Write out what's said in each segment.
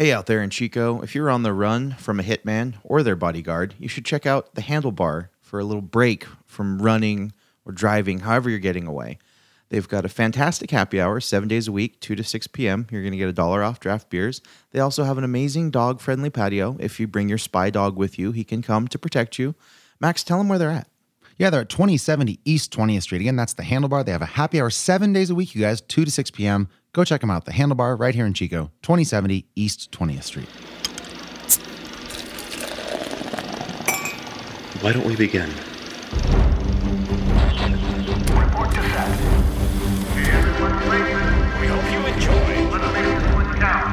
Hey, out there in Chico, if you're on the run from a hitman or their bodyguard, you should check out the Handlebar for a little break from running or driving, however you're getting away. They've got a fantastic happy hour, seven days a week, 2 to 6 p.m. You're going to get a dollar off draft beers. They also have an amazing dog friendly patio. If you bring your spy dog with you, he can come to protect you. Max, tell them where they're at. Yeah, they're at 2070 East 20th Street. Again, that's the Handlebar. They have a happy hour seven days a week, you guys, 2 to 6 p.m. Go check them out. The Handlebar right here in Chico, 2070 East 20th Street. Why don't we begin? Report to set. Everyone ready? We hope you enjoy. Let's make this one count.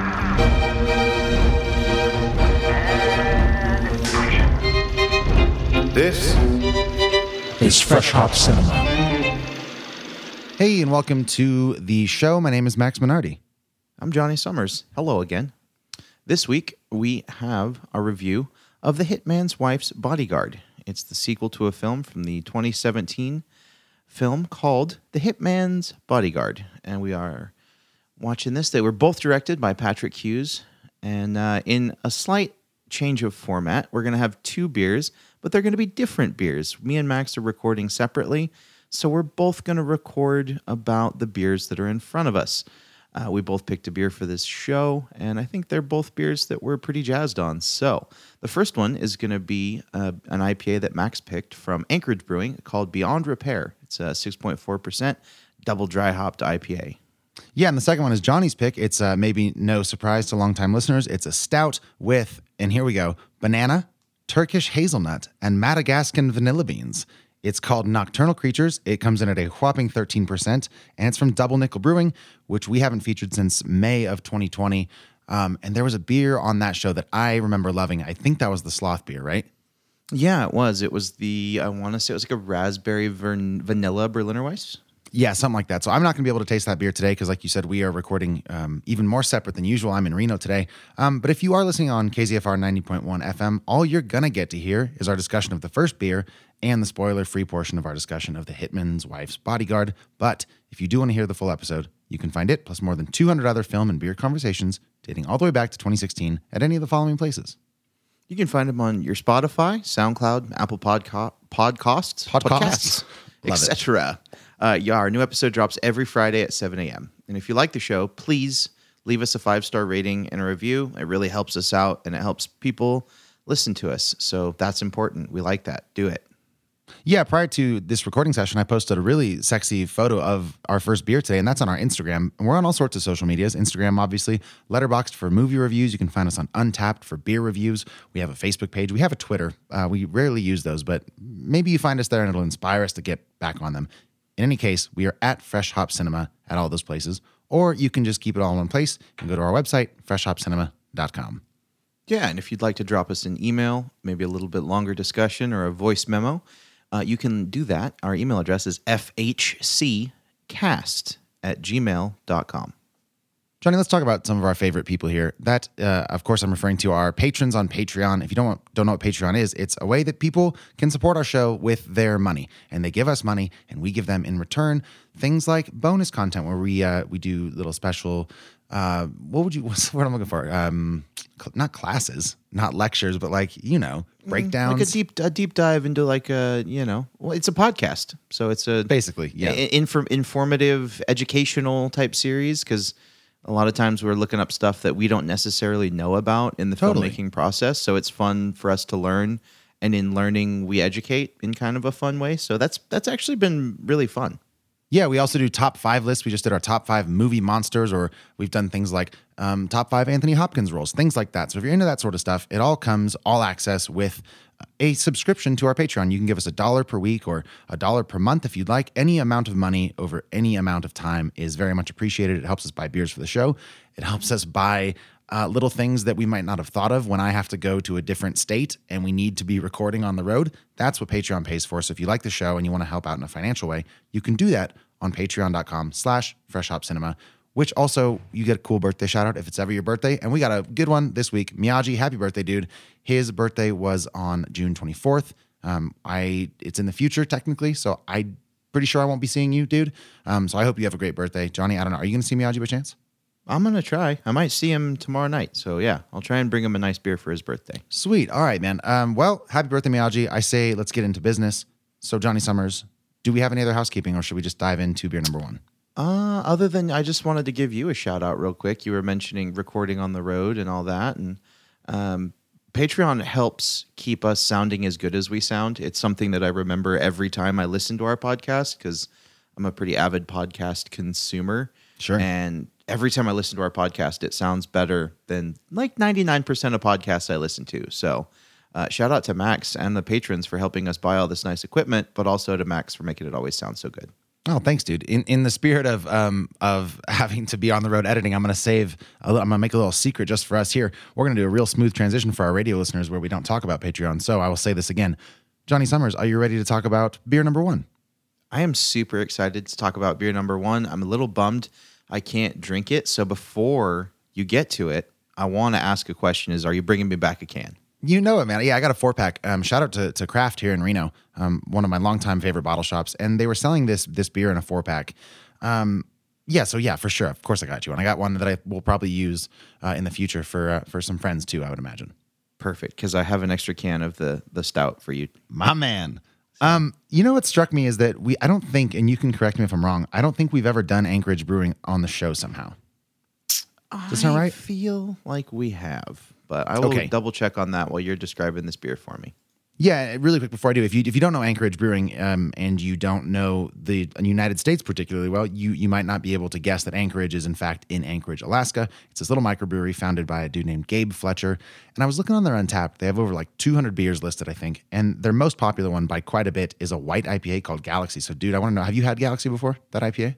This is Fresh Hop Cinema. Hey, and welcome to the show. My name is Max Minardi. I'm Johnny Summers. Hello again. This week, we have a review of The Hitman's Wife's Bodyguard. It's the sequel to a film from the 2017 film called The Hitman's Bodyguard. And we are watching this. They were both directed by Patrick Hughes. And uh, in a slight change of format, we're going to have two beers, but they're going to be different beers. Me and Max are recording separately. So we're both going to record about the beers that are in front of us. Uh, we both picked a beer for this show, and I think they're both beers that we're pretty jazzed on. So the first one is going to be uh, an IPA that Max picked from Anchorage Brewing called Beyond Repair. It's a 6.4% double dry hopped IPA. Yeah, and the second one is Johnny's pick. It's uh, maybe no surprise to longtime listeners. It's a stout with, and here we go, banana, Turkish hazelnut, and Madagascan vanilla beans. It's called Nocturnal Creatures. It comes in at a whopping 13%, and it's from Double Nickel Brewing, which we haven't featured since May of 2020. Um, and there was a beer on that show that I remember loving. I think that was the Sloth beer, right? Yeah, it was. It was the, I want to say it was like a raspberry vanilla Berliner Weisse. Yeah, something like that. So I'm not going to be able to taste that beer today because, like you said, we are recording um, even more separate than usual. I'm in Reno today. Um, but if you are listening on KZFR 90.1 FM, all you're going to get to hear is our discussion of the first beer and the spoiler free portion of our discussion of the Hitman's Wife's Bodyguard. But if you do want to hear the full episode, you can find it plus more than 200 other film and beer conversations dating all the way back to 2016 at any of the following places. You can find them on your Spotify, SoundCloud, Apple Podca- Podcasts, Podcasts. It. etc. Uh, yeah, our new episode drops every Friday at 7 a.m. And if you like the show, please leave us a five star rating and a review. It really helps us out and it helps people listen to us. So that's important. We like that. Do it. Yeah, prior to this recording session, I posted a really sexy photo of our first beer today, and that's on our Instagram. And we're on all sorts of social medias. Instagram, obviously, Letterboxd for movie reviews. You can find us on Untappd for beer reviews. We have a Facebook page. We have a Twitter. Uh, we rarely use those, but maybe you find us there and it'll inspire us to get back on them. In any case, we are at Fresh Hop Cinema at all those places, or you can just keep it all in one place and go to our website, freshhopcinema.com. Yeah. And if you'd like to drop us an email, maybe a little bit longer discussion or a voice memo, uh, you can do that. Our email address is fhccast at gmail.com. Johnny, let's talk about some of our favorite people here. That, uh, of course, I'm referring to our patrons on Patreon. If you don't don't know what Patreon is, it's a way that people can support our show with their money, and they give us money, and we give them in return things like bonus content where we uh, we do little special. Uh, what would you? What's the word I'm looking for? Um, cl- not classes, not lectures, but like you know breakdowns. Like a deep a deep dive into like a you know well it's a podcast so it's a Basically, yeah. inform, informative educational type series because a lot of times we're looking up stuff that we don't necessarily know about in the Totally. filmmaking process so it's fun for us to learn and in learning we educate in kind of a fun way so that's that's actually been really fun Yeah, we also do top five lists. We just did our top five movie monsters, or we've done things like um, top five Anthony Hopkins roles, things like that. So if you're into that sort of stuff, it all comes all access with a subscription to our Patreon. You can give us a dollar per week or a dollar per month if you'd like. Any amount of money over any amount of time is very much appreciated. It helps us buy beers for the show. It helps us buy uh, little things that we might not have thought of when I have to go to a different state and we need to be recording on the road. That's what Patreon pays for. So if you like the show and you want to help out in a financial way, you can do that on patreon.com slash freshhopcinema, which also you get a cool birthday shout out if it's ever your birthday. And we got a good one this week. Miyagi, happy birthday, dude. His birthday was on June 24th. Um, I it's in the future technically, so I pretty sure I won't be seeing you, dude. Um, so I hope you have a great birthday. Johnny, I don't know. Are you gonna see Miyagi by chance? I'm gonna try. I might see him tomorrow night. So yeah, I'll try and bring him a nice beer for his birthday. Sweet. All right, man. Um, well, happy birthday, Miyagi. I say let's get into business. So, Johnny Summers, do we have any other housekeeping or should we just dive into beer number one? Uh, other than I just wanted to give you a shout out real quick. You were mentioning recording on the road and all that, and um, Patreon helps keep us sounding as good as we sound. It's something that I remember every time I listen to our podcast because I'm a pretty avid podcast consumer. Sure. And every time I listen to our podcast, it sounds better than like 99% of podcasts I listen to. So, uh, shout out to Max and the patrons for helping us buy all this nice equipment, but also to Max for making it always sound so good. Oh, thanks, dude. In in the spirit of um of having to be on the road editing, I'm gonna save. I'm gonna make a little secret just for us here. We're gonna do a real smooth transition for our radio listeners where we don't talk about Patreon. So I will say this again. Johnny Summers, are you ready to talk about beer number one? I am super excited to talk about beer number one. I'm a little bummed I can't drink it. So before you get to it, I want to ask a question: Is are you bringing me back a can? You know it, man. Yeah, I got a four pack. Um, shout out to, to Craft here in Reno, um, one of my longtime favorite bottle shops, and they were selling this this beer in a four pack. Um, yeah, so yeah, for sure. Of course, I got you one. I got one that I will probably use uh, in the future for uh, for some friends too. I would imagine. Perfect, because I have an extra can of the the stout for you. My man. Um, you know what struck me is that we I don't think, and you can correct me if I'm wrong. I don't think we've ever done Anchorage Brewing on the show somehow. Does that sound I feel like we have, but I will Okay. double check on that while you're describing this beer for me. Yeah, really quick before I do, if you if you don't know Anchorage Brewing um, and you don't know the United States particularly well, you you might not be able to guess that Anchorage is in fact in Anchorage, Alaska. It's this little microbrewery founded by a dude named Gabe Fletcher. And I was looking on their Untappd; they have over like 200 beers listed, I think. And their most popular one by quite a bit is a white IPA called Galaxy. So, dude, I want to know: Have you had Galaxy before? That IPA?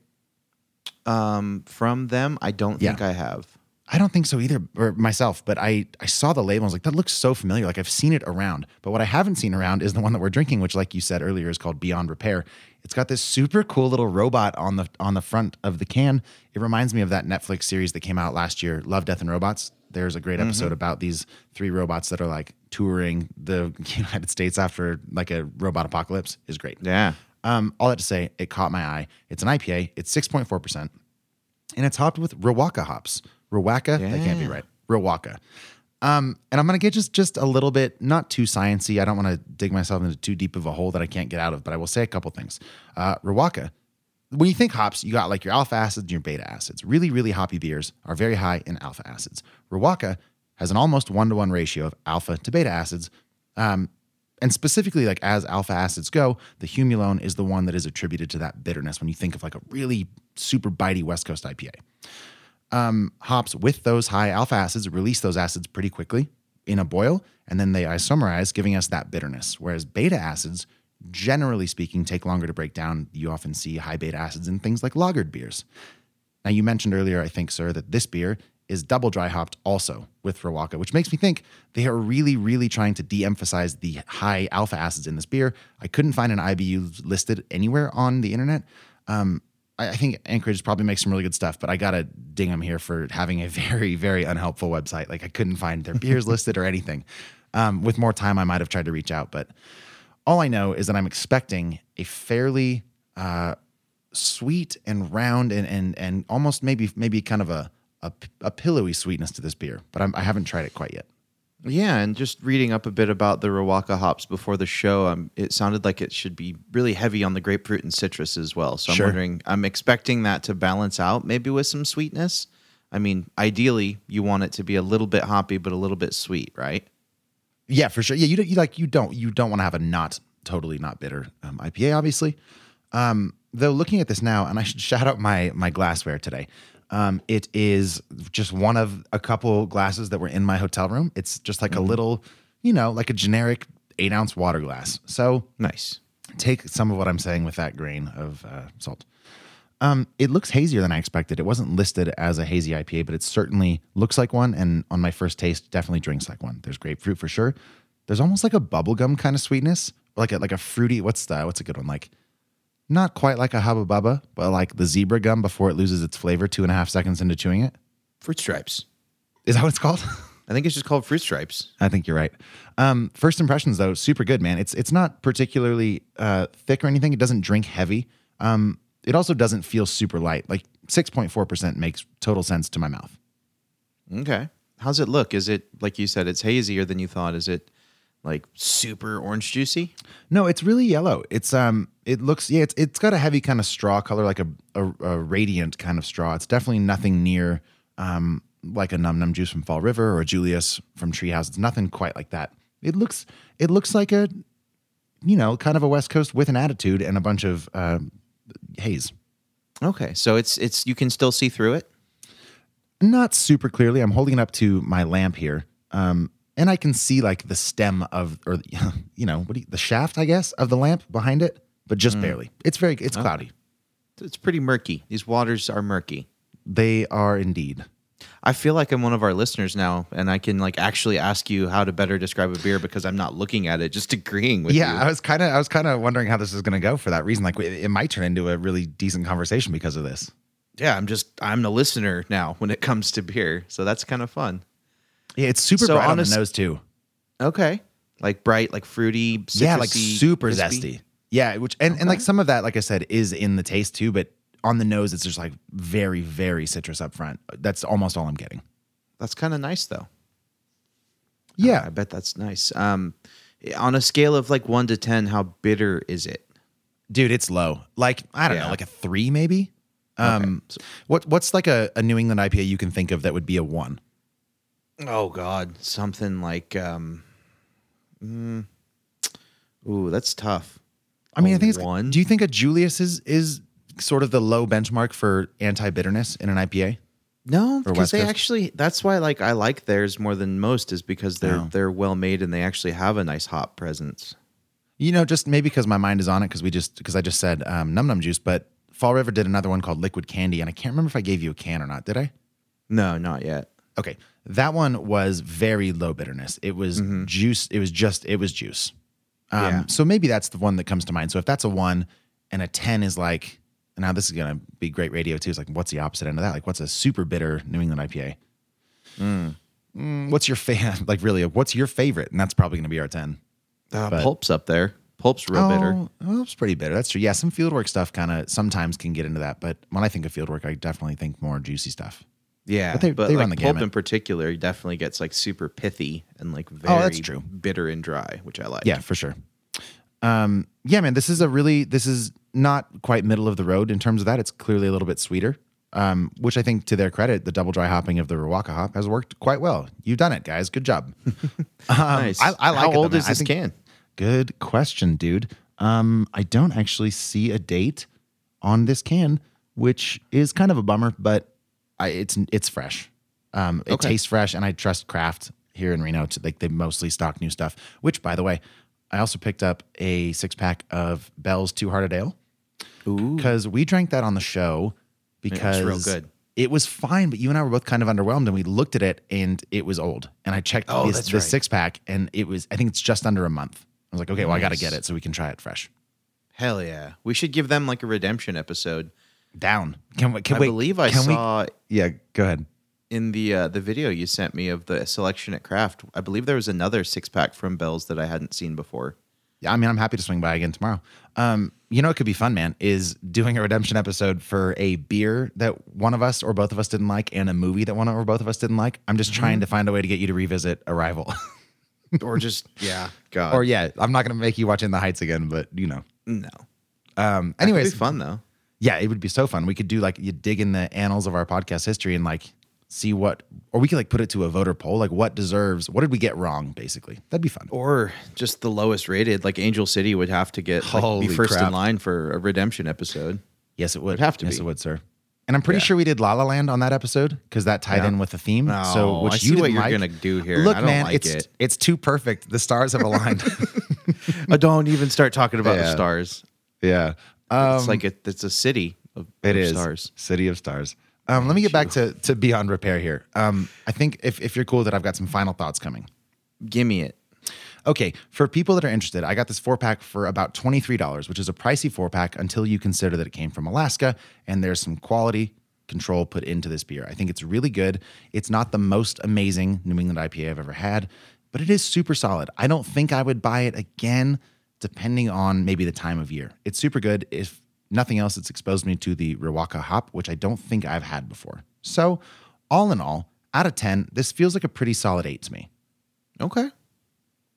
Um, from them, I don't Yeah. think I have. I don't think so either, or myself. But I I saw the label. I was like, that looks so familiar. Like I've seen it around. But what I haven't seen around is the one that we're drinking, which, like you said earlier, is called Beyond Repair. It's got this super cool little robot on the on the front of the can. It reminds me of that Netflix series that came out last year, Love, Death, and Robots. There's a great episode about these three robots that are like touring the United States after like a robot apocalypse. Is great. Yeah. Um, all that to say, it caught my eye. It's an IPA. It's six point four percent and it's hopped with Rawaka hops. Rawaka, that can't be right. Rawaka. Um, and I'm gonna get just just a little bit, not too sciency. I don't want to dig myself into too deep of a hole that I can't get out of, but I will say a couple things. Uh. When you think hops, you got like your alpha acids and your beta acids. Really, really hoppy beers are very high in alpha acids. Rawaka has an almost one to one ratio of alpha to beta acids. Um, and specifically, like as alpha acids go, the humulone is the one that is attributed to that bitterness when you think of like a really super bitey West Coast IPA. Um, hops with those high alpha acids release those acids pretty quickly in a boil, and then they isomerize, giving us that bitterness. Whereas beta acids, generally speaking, take longer to break down. You often see high beta acids in things like lagered beers. Now, you mentioned earlier, I think, sir, that this beer is double dry hopped also with Rawaka, which makes me think they are really, really trying to de emphasize the high alpha acids in this beer. I couldn't find an IBU listed anywhere on the internet. Um, I, I think Anchorage probably makes some really good stuff, but I got to ding them here for having a very, very unhelpful website. Like, I couldn't find their beers listed or anything. Um, with more time, I might have tried to reach out, but all I know is that I'm expecting a fairly uh, sweet and round and and and almost maybe maybe kind of a a, a pillowy sweetness to this beer, but I'm, I haven't tried it quite yet. Yeah, and just reading up a bit about the Rawaka hops before the show, um, it sounded like it should be really heavy on the grapefruit and citrus as well. So Sure. I'm wondering, I'm expecting that to balance out maybe with some sweetness. I mean, ideally, you want it to be a little bit hoppy, but a little bit sweet, right? Yeah, for sure. Yeah, you don't you like you don't you don't want to have a not totally not bitter um, IPA, obviously. Um, though looking at this now, and I should shout out my my glassware today. Um, it is just one of a couple glasses that were in my hotel room. It's just like a little, you know, like a generic eight ounce water glass. So Nice. take some of what I'm saying with that grain of uh, salt. Um, it looks hazier than I expected. It wasn't listed as a hazy IPA, but it certainly looks like one. And on my first taste, definitely drinks like one. There's grapefruit for sure. There's almost like a bubblegum kind of sweetness, like a like a fruity. What's the what's a good one? Like not quite like a hubba bubba, but like the zebra gum before it loses its flavor two and a half seconds into chewing it. Fruit stripes. Is that what it's called? I think it's just called fruit stripes. I think you're right. Um, first impressions though, super good, man. It's it's not particularly uh, thick or anything. It doesn't drink heavy. Um, it also doesn't feel super light. Like 6.4% makes total sense to my mouth. Okay. How's it look? Is it like you said? It's hazier than you thought. Is it like super orange juicy? No, it's really yellow. It's um, it looks yeah, it's it's got a heavy kind of straw color, like a a, a radiant kind of straw. It's definitely nothing near um like a num num juice from Fall River or a Julius from Treehouse. It's nothing quite like that. It looks it looks like a you know kind of a West Coast with an attitude and a bunch of uh, haze. Okay, so it's it's you can still see through it. Not super clearly. I'm holding it up to my lamp here. Um, and I can see like the stem of, or you know, what do you, the shaft, I guess, of the lamp behind it, but just mm. barely. It's very, it's cloudy. It's pretty murky. These waters are murky. They are indeed. I feel like I'm one of our listeners now, and I can like actually ask you how to better describe a beer because I'm not looking at it, just agreeing with Yeah, you. Yeah, I was kind of, I was kind of wondering how this is going to go for that reason. Like, it, it might turn into a really decent conversation because of this. yeah, I'm just I'm the listener now when it comes to beer, so that's kind of fun. Yeah, it's super So bright on on the nose too. Okay, like bright, like fruity, citrusy, yeah, like super crispy? zesty. Yeah, which and, and like some of that, like I said, is in the taste too, but on the nose, it's just like very, very citrus up front. That's almost all I'm getting. That's kind of nice though. Yeah, I bet that's nice. Um, on a scale of like one to ten, how bitter is it? dude, it's low. Like I don't Yeah. know, like a three maybe. Um, what what's like a, a New England IPA you can think of that would be a one? Oh God, something like um, mm, ooh, that's tough. I mean, I think it's. one? Do you think a Julius is is sort of the low benchmark for anti bitterness in an IPA? No, because West they Coast? actually that's why like I like theirs more than most is because they're Oh. they're well made and they actually have a nice hop presence. You know, just maybe because my mind is on it because we just because I just said um, Num Num Juice, but Fall River did another one called Liquid Candy, and I can't remember if I gave you a can or not. Did I? No, not yet. Okay, that one was very low bitterness. It was juice. It was just it was juice. Um, Yeah. So maybe that's the one that comes to mind. So if that's a one, and a ten is like, now this is gonna be great radio too. It's like, what's the opposite end of that? Like, what's a super bitter New England IPA? Mm, Mm. what's your favorite? Like, really, what's your favorite? And that's probably gonna be our ten. Uh, But- pulp's up there. Pulp's real bitter. Oh, well, it's pretty bitter. That's true. Yeah, some fieldwork stuff kind of sometimes can get into that. But when I think of fieldwork, I definitely think more juicy stuff. Yeah, But they- they like run the pulp gamut. in particular definitely gets like super pithy and like very Oh, that's true. bitter and dry, which I like. Yeah, for sure. Um, yeah, man, this is a really this is not quite middle of the road in terms of that. It's clearly a little bit sweeter. Um, which I think to their credit, the double dry hopping of the Rawaka hop has worked quite well. You've done it, guys. Good job. Um, nice. I, I like How it, old is this think- can? Good question, dude. Um, I don't actually see a date on this can, which is kind of a bummer, but I, it's it's fresh. Um, it Okay. tastes fresh, and I trust Craft here in Reno to like they mostly stock new stuff. Which, by the way, I also picked up a six pack of Bell's Two Hearted Ale because we drank that on the show it was because real good. It was fine, but you and I were both kind of underwhelmed, and we looked at it, and it was old. And I checked Oh, this, the right. six pack, and it was I think it's just under a month. I was like, okay, well, I got to get it so we can try it fresh. Hell yeah, we should give them like a redemption episode. Down. Can we? Can, I wait, believe I can we- saw yeah, go ahead. in the uh, the video you sent me of the selection at Craft. I believe there was another six pack from Bell's that I hadn't seen before. Yeah, I mean, I'm happy to swing by again tomorrow. Um, you know, it could be fun, man. Is doing a redemption episode for a beer that one of us or both of us didn't like, and a movie that one or both of us didn't like. I'm just Mm-hmm. trying to find a way to get you to revisit Arrival. or just yeah, God, or yeah, I'm not going to make you watch In the Heights again, but you know. no. Um, anyways, be fun though. Yeah, it would be so fun. We could do like you dig in the annals of our podcast history and like see what, or we could like put it to a voter poll, like what deserves, what did we get wrong, basically. That'd be fun. Or just the lowest rated, like Angel City would have to get like, Holy be first crap. in line for a redemption episode. Yes, it would It'd have to Yes, be. it would, sir. And I'm pretty Yeah. sure we did La La Land on that episode because that tied Yeah. in with the theme. so, Oh, which I you see what didn't you're like. gonna do here, and Look, I don't man, like it's it. it's too perfect. The stars have aligned. Uh, don't even start talking about the Yeah. stars. yeah, um, It's like it, it's a city of, it of is stars. City of Stars. Um, let me get back to to Beyond Repair here. Um, I think if if you're cool, that I've got some final thoughts coming. Give me it. Okay, for people that are interested, I got this four pack for about $23, which is a pricey four pack until you consider that it came from Alaska and there's some quality control put into this beer. I think it's really good. It's not the most amazing New England IPA I've ever had, but it is super solid. I don't think I would buy it again, depending on maybe the time of year. It's super good. If nothing else it's exposed me to the Riwaka hop, which I don't think I've had before. So, all in all, out of 10, this feels like a pretty solid 8 to me. Okay.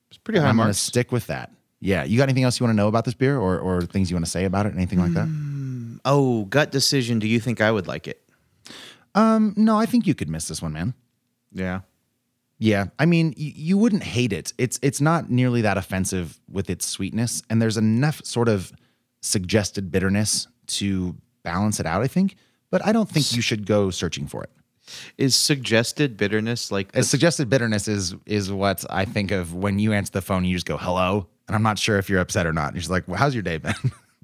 It's pretty high I'm going to stick with that. Yeah. You got anything else you want to know about this beer or, or things you want to say about it? Anything like that? Oh, gut decision. Do you think I would like it? Um, no, I think you could miss this one, man. Yeah. Yeah, I mean, y- you wouldn't hate it. It's it's not nearly that offensive with its sweetness, and there's enough sort of suggested bitterness to balance it out. I think, but I don't think you should go searching for it. Is suggested bitterness like As suggested bitterness is is what I think of when you answer the phone. You just go hello, and I'm not sure if you're upset or not. You're just like, well, "How's your day been?"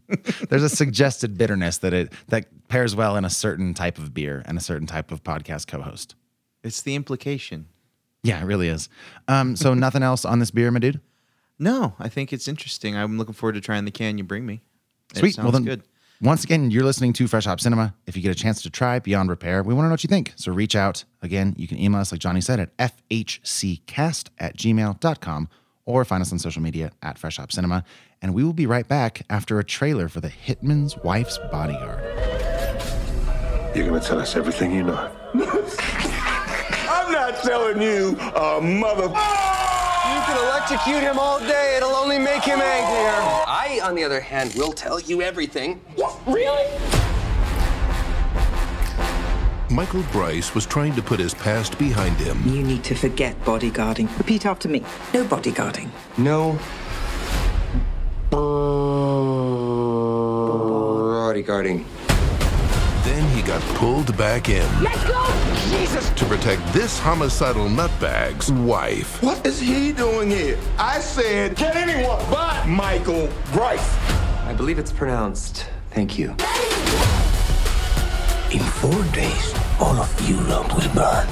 there's a suggested bitterness that it that pairs well in a certain type of beer and a certain type of podcast co-host. it's the implication? Yeah, it really is. Um, so nothing else on this beer, my dude. No, I think it's interesting. I'm looking forward to trying the can you bring me. It Sweet. sounds well, then, good. once again, you're listening to Fresh Hop Cinema. If you get a chance to try Beyond Repair, we want to know what you think. So reach out. Again, you can email us, like Johnny said, at fhccast at gmail.com or find us on social media at Fresh Hop Cinema. And we will be right back after a trailer for The Hitman's Wife's Bodyguard. You're gonna tell us everything you know. I'm telling you, uh, mother. You can electrocute him all day. It'll only make him angrier. I, on the other hand, will tell you everything. Really? Michael Bryce was trying to put his past behind him. You need to forget bodyguarding. Repeat after me. No bodyguarding. No. Bodyguarding. Then he got pulled back in Let's go! Jesus! to protect this homicidal nutbag's wife. What is he doing here? I said, get anyone but Michael Bryce. I believe it's pronounced thank you. In four days, all of Europe will burn.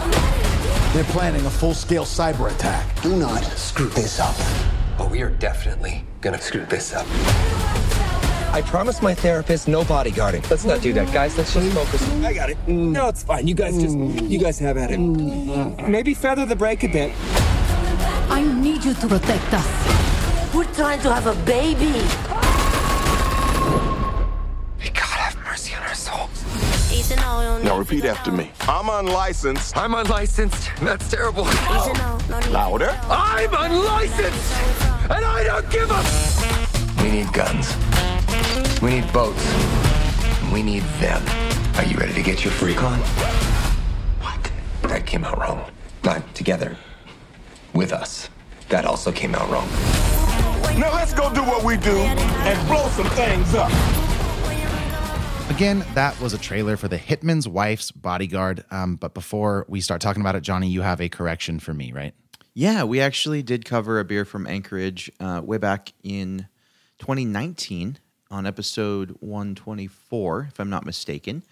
They're planning a full-scale cyber attack. Do not screw this up. But we are definitely gonna screw this up. I promised my therapist no bodyguarding. Let's not do that, guys. Let's just focus. I got it. Mm. No, it's fine. You guys just, you guys have at it. Mm. Maybe feather the brake a bit. I need you to protect us. We're trying to have a baby. May God have mercy on our souls. Now repeat after me. I'm unlicensed. I'm unlicensed. That's terrible. Louder. I'm unlicensed, and I don't give a. We need guns. We need boats. We need them. Are you ready to get your freak on? What? That came out wrong. Not together. With us. That also came out wrong. Now let's go do what we do and blow some things up. Again, that was a trailer for The Hitman's Wife's Bodyguard. Um, but before we start talking about it, Johnny, you have a correction for me, right? Yeah, we actually did cover a beer from Anchorage uh, way back in 2019 on episode 124, if I'm not mistaken.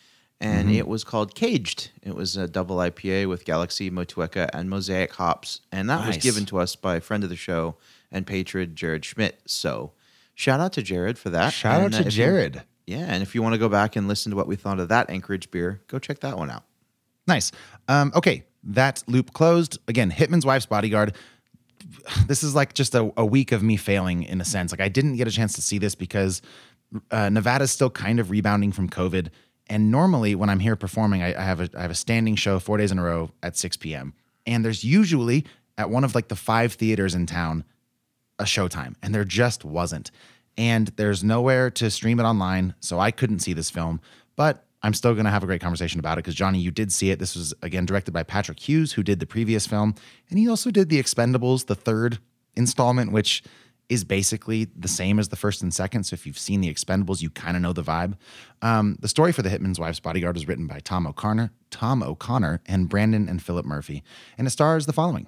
And Mm-hmm. it was called Caged. It was a double IPA with Galaxy, Motueka, and Mosaic hops. And that was given to us by a friend of the show and patron, Jared Schmidt. So shout out to Jared for that. Shout out And, uh, to if you- Jared. yeah, and if you want to go back and listen to what we thought of that Anchorage beer, go check that one out. Nice. Um, okay, that loop closed. Again, Hitman's Wife's Bodyguard. This is like just a, a week of me failing in a sense. Like I didn't get a chance to see this because uh, Nevada's still kind of rebounding from COVID. And normally when I'm here performing, I, I have a I have a standing show four days in a row at 6 p.m. And there's usually at one of like the five theaters in town a showtime, and there just wasn't. And there's nowhere to stream it online, so I couldn't see this film. But I'm still going to have a great conversation about it because Johnny, you did see it. This was again directed by Patrick Hughes, who did the previous film, and he also did The Expendables, the third installment, which is basically the same as the first and second. So if you've seen The Expendables, you kind of know the vibe. Um, the story for The Hitman's Wife's Bodyguard was written by Tom O'Connor, Tom O'Connor, and Brandon and Philip Murphy, and it stars the following: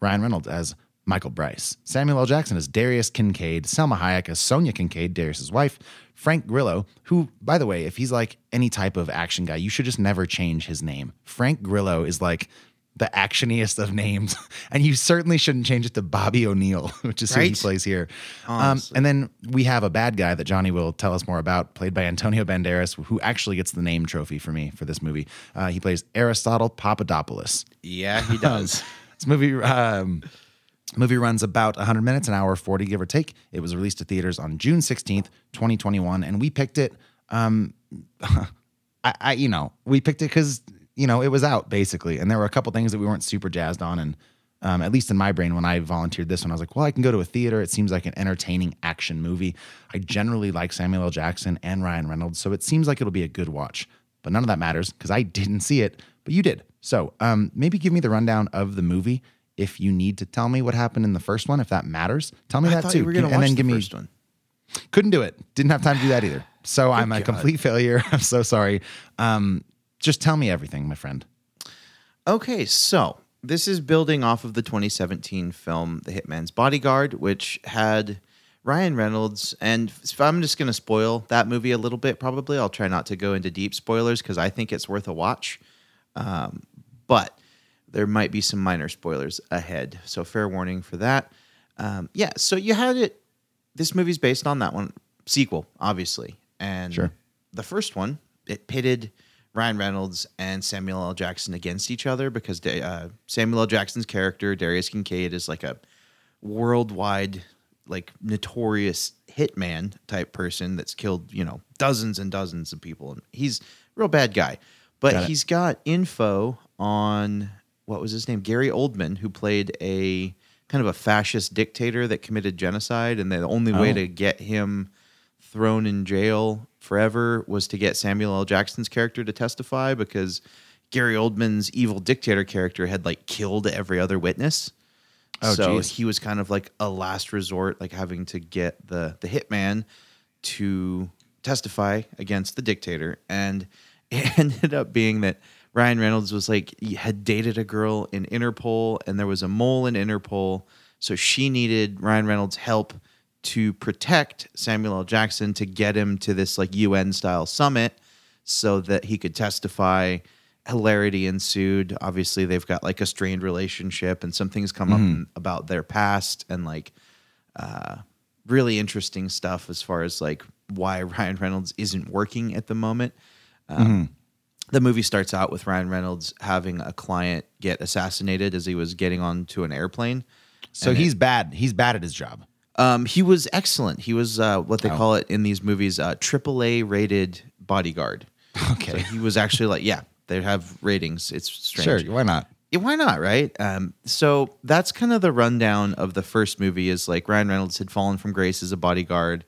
Ryan Reynolds as Michael Bryce, Samuel L. Jackson as Darius Kincaid, Salma Hayek as Sonia Kincaid, Darius's wife, Frank Grillo, who, by the way, if he's like any type of action guy, you should just never change his name. Frank Grillo is like the actioniest of names, and you certainly shouldn't change it to Bobby O'Neill, which is who he plays here. Um, and then we have a bad guy that Johnny will tell us more about, played by Antonio Banderas, who actually gets the name trophy for me for this movie. Uh, he plays Aristotle Papadopoulos. Yeah, he does. This movie um, movie runs about 100 minutes, an hour 40, give or take. It was released to theaters on June 16th, 2021, and we picked it Um, I, I, you know, we picked it because you know it was out basically, and there were a couple things that we weren't super jazzed on, and um, at least in my brain, when I volunteered this one, I was like, well, I can go to a theater. It seems like an entertaining action movie. I generally like Samuel L. Jackson and Ryan Reynolds, so it seems like it'll be a good watch. But none of that matters because I didn't see it, but you did. So um, maybe give me the rundown of the movie. If you need to tell me what happened in the first one, if that matters, tell me I that too. and then the give me first one. couldn't do it. Didn't have time to do that either. So I'm a complete failure. I'm so sorry. Um, just tell me everything, my friend. Okay, so this is building off of the 2017 film The Hitman's Bodyguard, which had Ryan Reynolds. And if I'm just going to spoil that movie a little bit, probably. I'll try not to go into deep spoilers because I think it's worth a watch. Um, but there might be some minor spoilers ahead. So fair warning for that. Um, yeah, so you had it. This movie's based on that one sequel, obviously. And Sure. the first one, it pitted Ryan Reynolds and Samuel L. Jackson against each other because uh, Samuel L. Jackson's character Darius Kincaid is like a worldwide, like notorious hitman type person that's killed you know dozens and dozens of people, and he's a real bad guy. But Got he's got info on what was his name, Gary Oldman, who played a kind of a fascist dictator that committed genocide, and the only way Oh. to get him thrown in jail forever was to get Samuel L. Jackson's character to testify because Gary Oldman's evil dictator character had like killed every other witness. Oh, so geez. he was kind of like a last resort, like having to get the the hitman to testify against the dictator. And it ended up being that Ryan Reynolds was like he had dated a girl in Interpol, and there was a mole in Interpol, so she needed Ryan Reynolds' help to protect Samuel L. Jackson to get him to this like UN style summit so that he could testify. Hilarity ensued. Obviously, they've got like a strained relationship, and some things come up about their past and like uh, really interesting stuff as far as like why Ryan Reynolds isn't working at the moment. Um, The movie starts out with Ryan Reynolds having a client get assassinated as he was getting onto an airplane. So And he's bad. He's bad at his job. Um, he was excellent. He was uh, what they Oh. call it in these movies, uh, AAA rated bodyguard. Okay. So he was actually like, yeah, they have ratings. It's strange. Sure. Why not? Yeah, why not, right? Um, so that's kind of the rundown of the first movie. Is like Ryan Reynolds had fallen from grace as a bodyguard,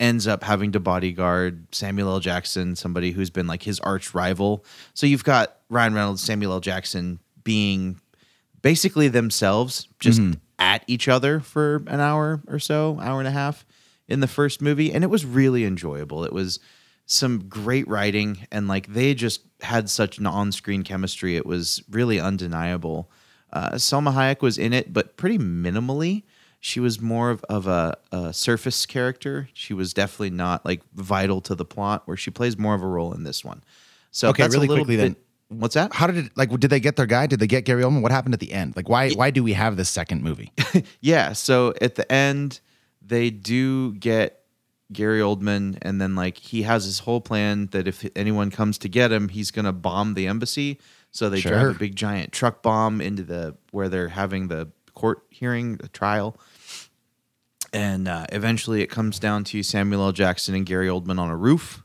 ends up having to bodyguard Samuel L. Jackson, somebody who's been like his arch rival. So you've got Ryan Reynolds, Samuel L. Jackson being basically themselves, just at each other for an hour or so, hour and a half in the first movie, and it was really enjoyable. It was some great writing, and like they just had such an on-screen chemistry. It was really undeniable. Uh, Salma Hayek was in it, but pretty minimally. She was more of, of a, a surface character. She was definitely not like vital to the plot, where she plays more of a role in this one. So Okay, really quickly bit, then. What's that? How did it like? Did they get their guy? Did they get Gary Oldman? What happened at the end? Like, why? Why do we have this second movie? Yeah. So at the end, they do get Gary Oldman, and then like he has his whole plan that if anyone comes to get him, he's gonna bomb the embassy. So they drive a big giant truck bomb into the where they're having the court hearing, the trial. And uh, eventually, it comes down to Samuel L. Jackson and Gary Oldman on a roof,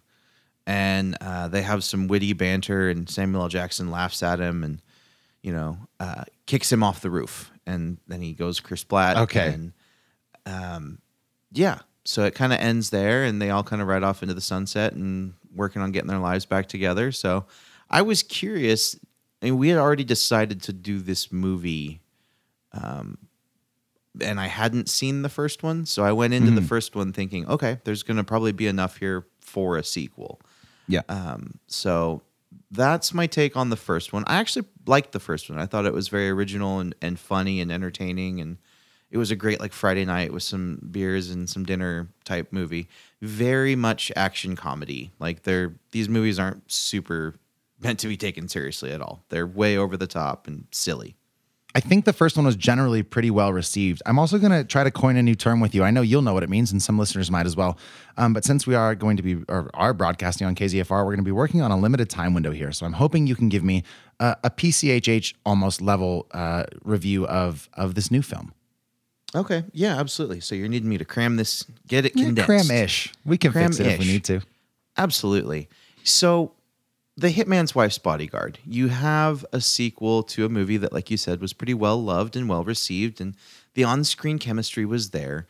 and uh, they have some witty banter. And Samuel L. Jackson laughs at him, and you know, uh, kicks him off the roof, and then he goes Chris Platt. Okay. and um, yeah, so it kind of ends there, and they all kind of ride off into the sunset and working on getting their lives back together. So I was curious. I mean, we had already decided to do this movie, um, and I hadn't seen the first one, so I went into the first one thinking, okay, there's going to probably be enough here for a sequel. Yeah. Um, so that's my take on the first one. I actually liked the first one. I thought it was very original and, and funny and entertaining and it was a great like Friday night with some beers and some dinner type movie. Very much action comedy. Like they're these movies aren't super meant to be taken seriously at all. They're way over the top and silly. I think the first one was generally pretty well received. I'm also going to try to coin a new term with you. I know you'll know what it means, and some listeners might as well. Um, but since we are going to be or are broadcasting on KZFR, we're going to be working on a limited time window here. So I'm hoping you can give me a, a PCHH almost level uh, review of of this new film. Okay. Yeah, absolutely. So you're needing me to cram this, get it condensed. Cram-ish. We can fix it if we need to. Absolutely. So, The Hitman's Wife's Bodyguard, you have a sequel to a movie that, like you said, was pretty well loved and well received, and the on screen chemistry was there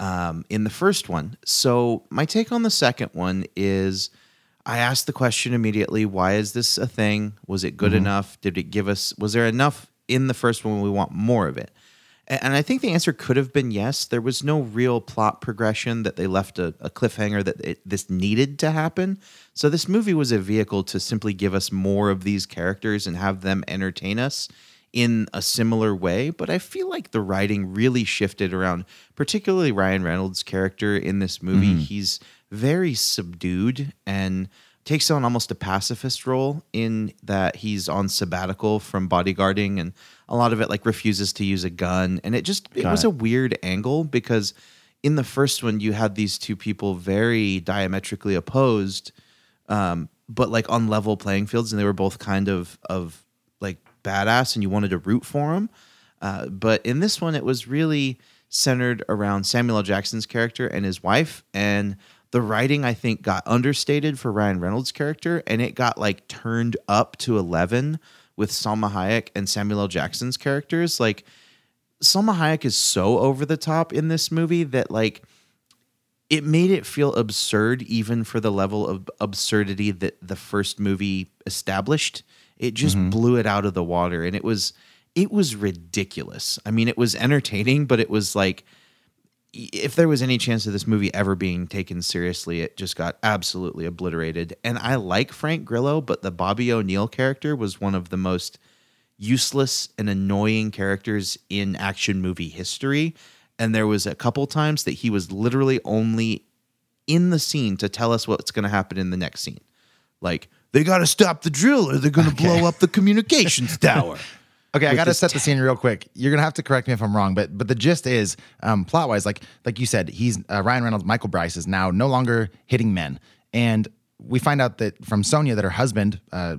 um, in the first one. So, my take on the second one is I asked the question immediately why is this a thing? Was it good enough? Did it give us, was there enough in the first one we want more of it? And I think the answer could have been yes. There was no real plot progression that they left a, a cliffhanger that it, this needed to happen. So this movie was a vehicle to simply give us more of these characters and have them entertain us in a similar way. But I feel like the writing really shifted around, particularly Ryan Reynolds' character in this movie. Mm-hmm. He's very subdued and takes on almost a pacifist role in that he's on sabbatical from bodyguarding and a lot of it like refuses to use a gun and it just it Got was it. a weird angle because in the first one you had these two people very diametrically opposed um, but like on level playing fields and they were both kind of of like badass and you wanted to root for them uh, but in this one it was really centered around samuel L. jackson's character and his wife and the writing i think got understated for ryan reynolds character and it got like turned up to 11 with salma hayek and samuel L. jackson's characters like salma hayek is so over the top in this movie that like it made it feel absurd even for the level of absurdity that the first movie established. It just mm-hmm. blew it out of the water and it was it was ridiculous. I mean it was entertaining but it was like if there was any chance of this movie ever being taken seriously it just got absolutely obliterated. And i like frank grillo but the bobby o'neill character was one of the most useless and annoying characters in action movie history. And there was a couple times that he was literally only in the scene to tell us what's going to happen in the next scene. Like, they got to stop the drill or they're going to blow up the communications tower. Okay, I got to set the scene real quick. You're gonna have to correct me if I'm wrong, but but the gist is, um, plot wise, like like you said, he's uh, Ryan Reynolds. Michael Bryce is now no longer hitting men, and we find out that from Sonia that her husband uh,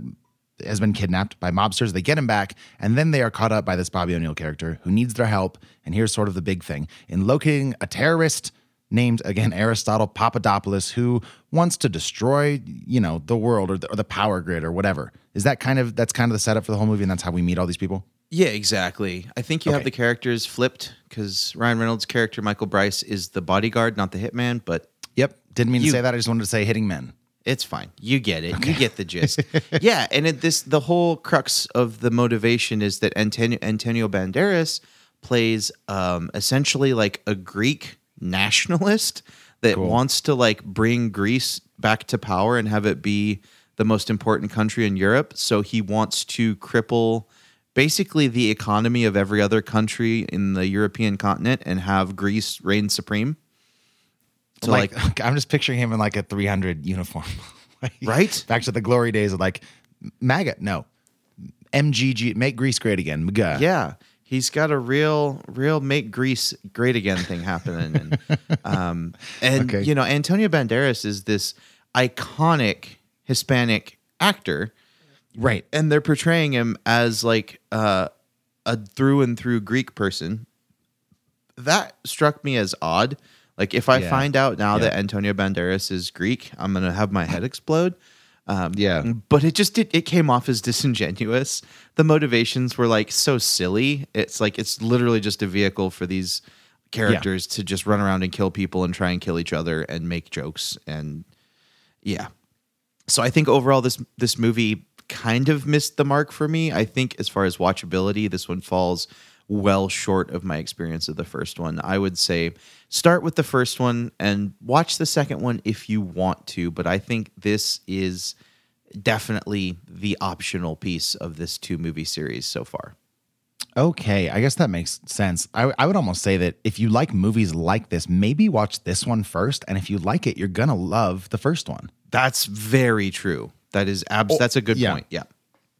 has been kidnapped by mobsters. They get him back, and then they are caught up by this Bobby O'Neill character who needs their help. And here's sort of the big thing in locating a terrorist named again Aristotle Papadopoulos who wants to destroy, you know, the world or the, or the power grid or whatever. Is that kind of that's kind of the setup for the whole movie, and that's how we meet all these people? Yeah, exactly. I think you have the characters flipped because Ryan Reynolds' character, Michael Bryce, is the bodyguard, not the hitman, but Yep. Didn't mean You- to say that. I just wanted to say hitting men. It's fine. You get it. You get the gist. yeah, and it, this the whole crux of the motivation is that Antonio, Antonio Banderas plays um, essentially like a Greek nationalist that wants to like bring Greece back to power and have it be the most important country in Europe. So he wants to cripple basically the economy of every other country in the European continent and have Greece reign supreme. So like, like I'm just picturing him in like a 300 uniform. Like, Right? Back to the glory days of like MAGA. No. MGG. Make Greece great again. MAGA. Yeah, he's got a real, real make Greece great again thing happening, and um, and Okay. you know Antonio Banderas is this iconic Hispanic actor, Right. and they're portraying him as like uh, a through and through Greek person. That struck me as odd. Like if I Yeah. find out now Yeah. that Antonio Banderas is Greek, I'm gonna have my head explode. Um, Yeah. but it just it, it came off as disingenuous. The motivations were like so silly. It's like it's literally just a vehicle for these characters to just run around and kill people and try and kill each other and make jokes and yeah. So I think overall this this movie kind of missed the mark for me. I think as far as watchability, this one falls well short of my experience of the first one. I would say start with the first one and watch the second one if you want to, but I think this is definitely the optional piece of this two movie series so far. Okay. I guess that makes sense. I, I would almost say that if you like movies like this, maybe watch this one first. And if you like it, you're going to love the first one. That's very true. That is abs- Oh, that's a good yeah. point. Yeah.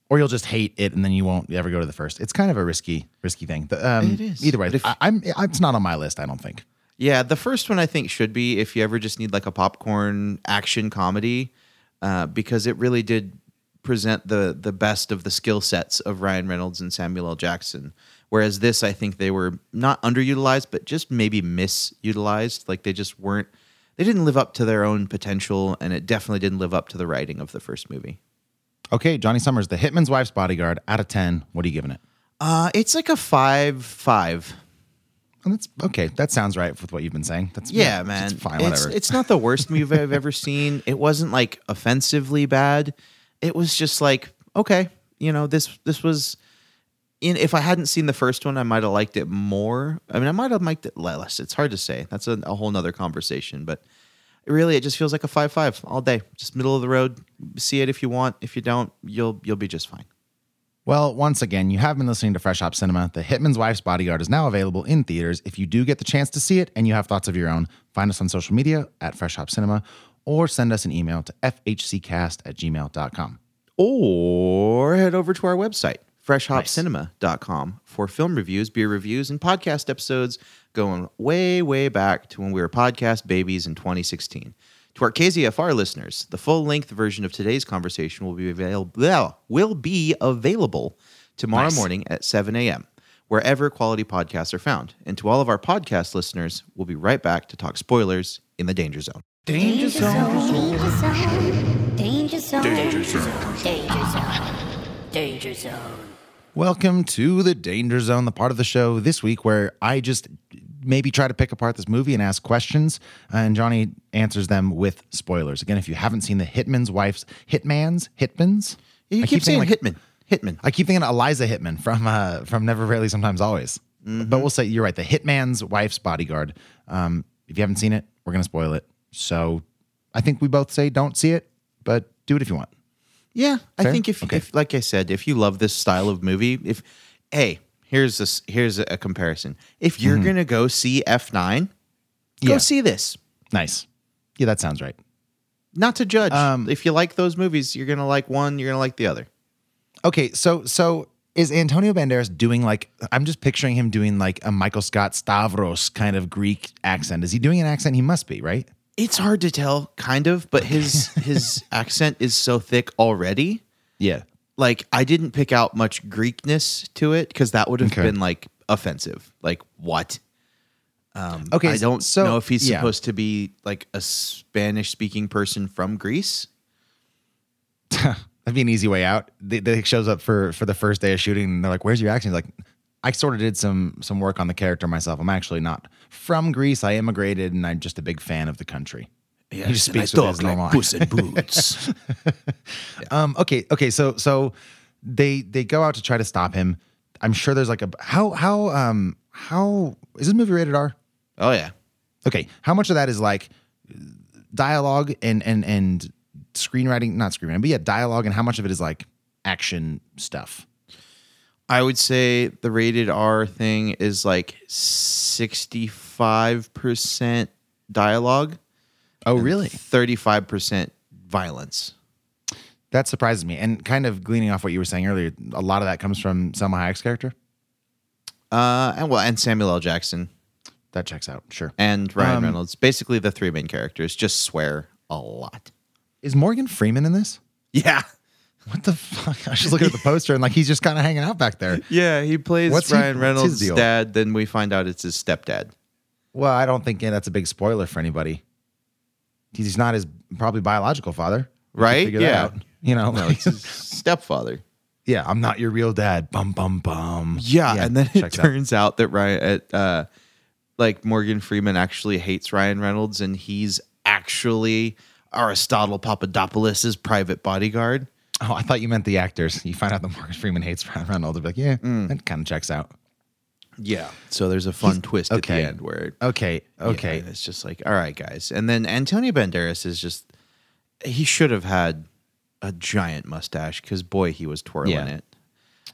Or you'll just hate it and then you won't ever go to the first. It's kind of a risky, risky thing. The, um, It is. Either way, if- I, I'm it's not on my list. I don't think. Yeah, the first one I think should be if you ever just need like a popcorn action comedy, uh, because it really did present the the best of the skill sets of Ryan Reynolds and Samuel L. Jackson. Whereas this, I think they were not underutilized, but just maybe misutilized. Like they just weren't they didn't live up to their own potential, and it definitely didn't live up to the writing of the first movie. Okay, Johnny Summers, The Hitman's Wife's Bodyguard, out of 10. What are you giving it? Uh, it's like a five five. And that's okay. That sounds right with what you've been saying. That's Yeah, it's man. fine, it's, whatever. it's not the worst movie I've ever seen. It wasn't like offensively bad. It was just like, okay, you know, this this was in if I hadn't seen the first one, I might have liked it more. I mean, I might have liked it less. It's hard to say. That's a, a whole nother conversation, but really it just feels like a five five all day. Just middle of the road. See it if you want. If you don't, you'll you'll be just fine. Well, once again, you have been listening to Fresh Hop Cinema. The Hitman's Wife's Bodyguard is now available in theaters. If you do get the chance to see it and you have thoughts of your own, find us on social media at Fresh Hop Cinema or send us an email to fhccast at gmail.com. or head over to our website, freshhopcinema.com, for film reviews, beer reviews, and podcast episodes going way, way back to when we were podcast babies in 2016. To our KZFR listeners, the full length version of today's conversation will be available will be available tomorrow Nice. morning at 7 a.m. wherever quality podcasts are found. And to all of our podcast listeners, we'll be right back to talk spoilers in the danger zone. Danger zone. Danger zone. Danger zone. Danger zone. Danger zone. Danger zone. Welcome to the Danger Zone, the part of the show this week where I just maybe try to pick apart this movie and ask questions, and Johnny answers them with spoilers. Again, if you haven't seen the Hitman's Wife's Hitman's Hitman's, You I keep, saying like- Hitman. Hitman. I keep thinking of Eliza Hittman from uh, from Never Rarely Sometimes Always. But we'll say you're right. The Hitman's Wife's Bodyguard. Um, if you haven't seen it, we're gonna spoil it. So I think we both say don't see it, but do it if you want. Yeah, I Fair? think if, Okay. if, like I said, if you love this style of movie, if hey, here's this, here's a, comparison. If you're gonna go see F nine, go Mm-hmm. Yeah. see this. Nice. Yeah, that sounds right. Not to judge. Um, if you like those movies, you're gonna like one. You're gonna like the other. Okay, so so is Antonio Banderas doing like I'm just picturing him doing like a Michael Scott Stavros kind of Greek accent. Is he doing an accent? He must be, right? It's hard to tell, kind of, but his his accent is so thick already. Yeah. Like I didn't pick out much Greekness to it because that would have Okay. been like offensive. Like what? Um, Okay, I don't so- know if he's yeah. supposed to be like a Spanish speaking person from Greece. That'd be an easy way out. They, they shows up for for the first day of shooting, and they're like, "Where's your accent?" He's like, "I sort of did some some work on the character myself. I'm actually not from Greece. I immigrated, and I'm just a big fan of the country." Yes, he just and speaks with his like normal. Puss in Boots. Um. Okay. Okay. So so they they go out to try to stop him. I'm sure there's like a how how um how is this movie rated R? oh yeah. Okay. How much of that is like dialogue and and and screenwriting? Not screenwriting, but yeah, dialogue. And how much of it is like action stuff? I would say the rated R thing is like 65% dialogue, Oh, really? 35% violence. That surprises me. And kind of gleaning off what you were saying earlier, a lot of that comes from Salma Hayek's character. Uh, and well, and Samuel L. Jackson That checks out. Sure. and Ryan Um, Reynolds. Basically, the three main characters just swear a lot. Is Morgan Freeman in this? Yeah. What the fuck? I was just looking at the poster and like he's just kind of hanging out back there. Yeah, he plays What's he- Ryan what's his Reynolds' deal? dad. Then we find out it's his stepdad. Well, I don't think yeah, that's a big spoiler for anybody. He's not his probably biological father, Right? figure that Yeah. out. You know, No, it's his stepfather. yeah, I'm not your real dad. Bum bum bum. Yeah, and then it checks out. turns out that Ryan, uh, like Morgan Freeman, actually hates Ryan Reynolds, and he's actually Aristotle Papadopoulos' private bodyguard. Oh, I thought you meant the actors. You find out that Morgan Freeman hates Ryan Reynolds. They're like, yeah, Mm. that kind of checks out. Yeah. So there's a fun twist okay. at the end where Okay, okay. yeah, it's just like, all right, guys. And then Antonio Banderas is just he should have had a giant mustache because boy, he was twirling Yeah. it.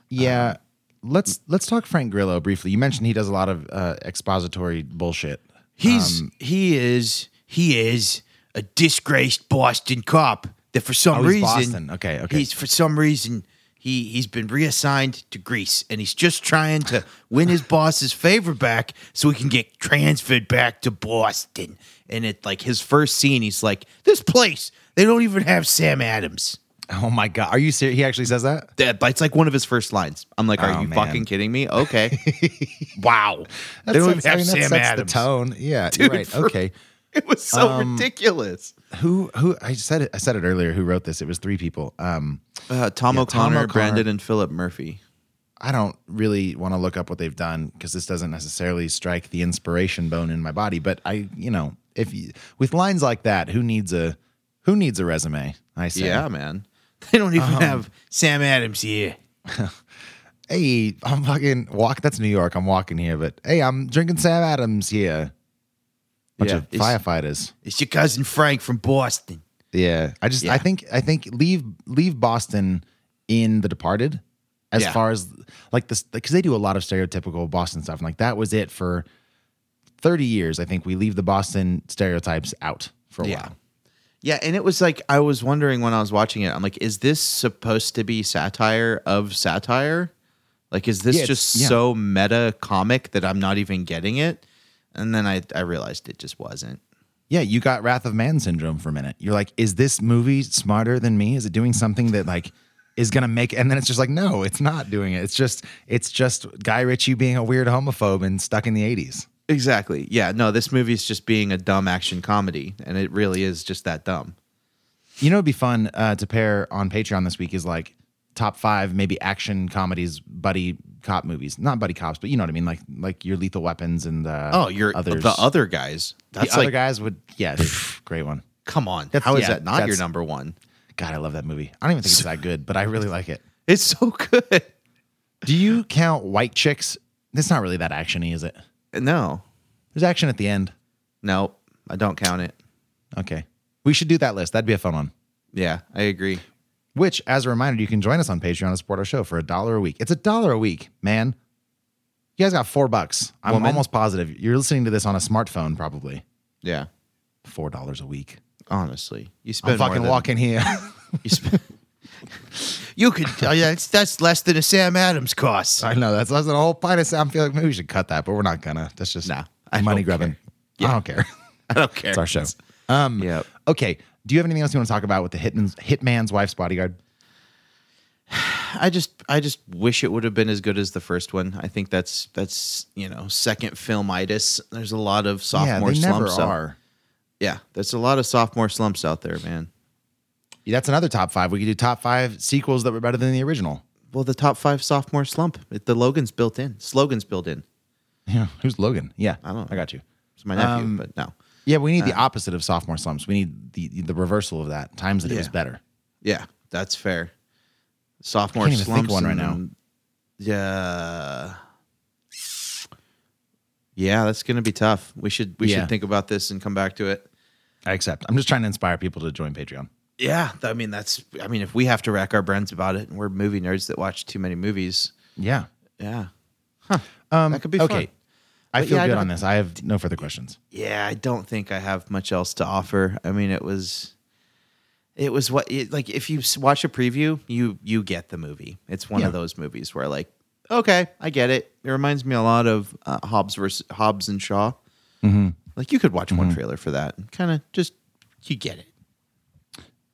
Yeah, let's let's talk Frank Grillo briefly. You mentioned he does a lot of uh, expository bullshit. He's Um, he is he is a disgraced Boston cop that for some Oh, reason Boston. Okay, okay. he's for some reason he he's been reassigned to Greece and he's just trying to win his boss's favor back so he can get transferred back to Boston. And it like his first scene, he's like, "This place they don't even have Sam Adams." Oh my god, are you serious? He actually says that. That it's like one of his first lines. I'm like, "Are Oh, you man. fucking kidding me?" Okay, wow. That they don't even sets- I have mean, Sam Adams. the tone. Yeah, Dude, you're right. for- okay. It was so Um, ridiculous. Who who I said it I said it earlier who wrote this. It was three people. Um Uh, Tom Yeah, Tom O'Connor, O'Connor. Brandon, and Philip Murphy. I don't really want to look up what they've done because this doesn't necessarily strike the inspiration bone in my body. But I, you know, if you, with lines like that, who needs a who needs a resume? I say, Yeah, man. They don't even Um, have Sam Adams here. hey, I'm fucking walk. That's New York. I'm walking here, but hey, I'm drinking Sam Adams here. Bunch Yeah, of it's- firefighters. It's your cousin Frank from Boston. Yeah, I just Yeah. I think I think leave leave Boston in The Departed as Yeah. far as like this because they do a lot of stereotypical Boston stuff and like that was it for thirty years. I think we leave the Boston stereotypes out for a Yeah. while. Yeah, and it was like I was wondering when I was watching it. I'm like, is this supposed to be satire of satire? Like, is this Yeah, just so meta comic that I'm not even getting it? And then I I realized it just wasn't. Yeah, you got Wrath of Man syndrome for a minute. You're like, is this movie smarter than me? Is it doing something that like is gonna make? And then it's just like, no, it's not doing it. It's just it's just Guy Ritchie being a weird homophobe and stuck in the '80s. Exactly. Yeah. No, this movie's just being a dumb action comedy, and it really is just that dumb. You know, it'd be fun uh, to pair on Patreon this week is like top five maybe action comedies, buddy cop movies. Not buddy cops, but you know what I mean. Like like your Lethal Weapons and the Oh, you're others. the other guys. The That's other guys would yeah, great one. come on. That's- How is yeah, that not your number one? God, I love that movie. I don't even think it's that good, but I really like it. It's so good. Do you count White Chicks? It's not really that actiony, is it? Uh, no, There's action at the end. no, I don't count it. Okay. We should do that list. That'd be a fun one. Yeah, I agree. Which, as a reminder, you can join us on Patreon to support our show for a dollar a week. It's a dollar a week, man. You guys got four bucks. I'm Woman. almost positive. You're listening to this on a smartphone, probably. Yeah, Four dollars a week. honestly, you spend I'm more fucking than- walking here. You, spend, you could. Oh yeah, that's, that's less than a Sam Adams cost. I know that's less than a whole pint of Sam. I feel like maybe we should cut that, but we're not gonna. That's just Nah, I money don't grubbing. care. I don't care. I don't care. It's our show. Um, Yep. Okay. Do you have anything else you want to talk about with the hitman's hitman's wife's bodyguard? I just I just wish it would have been as good as the first one. I think that's that's you know second filmitis. There's a lot of sophomore yeah, they never slumps. out- are. Yeah, there's a lot of sophomore slumps out there, man. That's another top five. We could do top five sequels that were better than the original. Well, the top five sophomore slump. It, the Logan's built in. Slogan's built in. Yeah. Who's Logan? Yeah, I don't know. I got you. It's my nephew, Um, but no. Yeah, we need the opposite of sophomore slumps. We need the the reversal of that. Times that it was Yeah. better. Yeah, that's fair. Sophomore can't even think slumps of one right and- Yeah. Yeah, that's gonna be tough. We should we Yeah. should think about this and come back to it. I accept. I'm just trying to inspire people to join Patreon. Yeah, I mean that's I mean if we have to rack our brains about it and we're movie nerds that watch too many movies, Yeah. yeah. Um, That could be okay. fun. I feel yeah, good on this. I have no further questions. Yeah, I don't think I have much else to offer. I mean, it was it was what it, like if you watch a preview, you you get the movie. It's one Yeah. of those movies where like, okay, I get it. It reminds me a lot of uh, Hobbs versus Hobbs and Shaw. Mm-hmm. Like you could watch one trailer for that and kind of just you get it.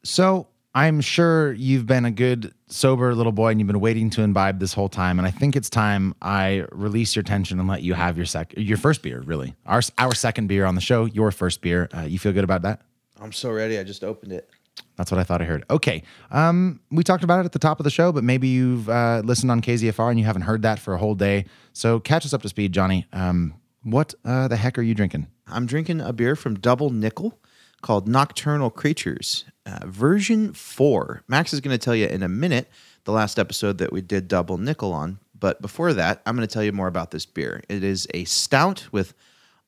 So I'm sure you've been a good sober little boy and you've been waiting to imbibe this whole time. And I think it's time I release your tension and let you have your sec your first beer. Really, our our second beer on the show. Your first beer. Uh, you feel good about that? I'm so ready. I just opened it. That's what I thought I heard. Okay. Um, we talked about it at the top of the show, but maybe you've uh, listened on KZFR and you haven't heard that for a whole day. So catch us up to speed, Johnny. Um, what uh, the heck are you drinking? I'm drinking a beer from Double Nickel called Nocturnal Creatures, uh, version four. Max is going to tell you in a minute the last episode that we did Double Nickel on. But before that, I'm going to tell you more about this beer. It is a stout with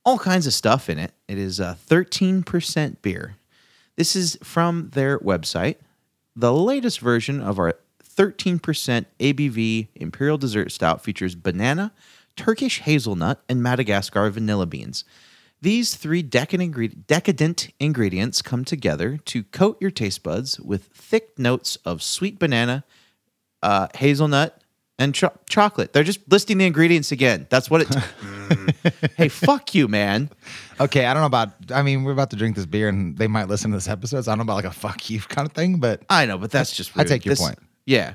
all kinds of stuff in it. It is a 13% beer. This is from their website. The latest version of our 13% ABV Imperial Dessert Stout features banana, Turkish hazelnut, and Madagascar vanilla beans. These three decadent, ingre- decadent ingredients come together to coat your taste buds with thick notes of sweet banana, uh, hazelnut, and cho- chocolate. They're just listing the ingredients again. That's what it. Mm. Hey, fuck you, man. Okay, I don't know about. I mean, we're about to drink this beer, and they might listen to this episode. So I don't know about like a fuck you kind of thing, but I know, but that's just. I take your This- point. Yeah,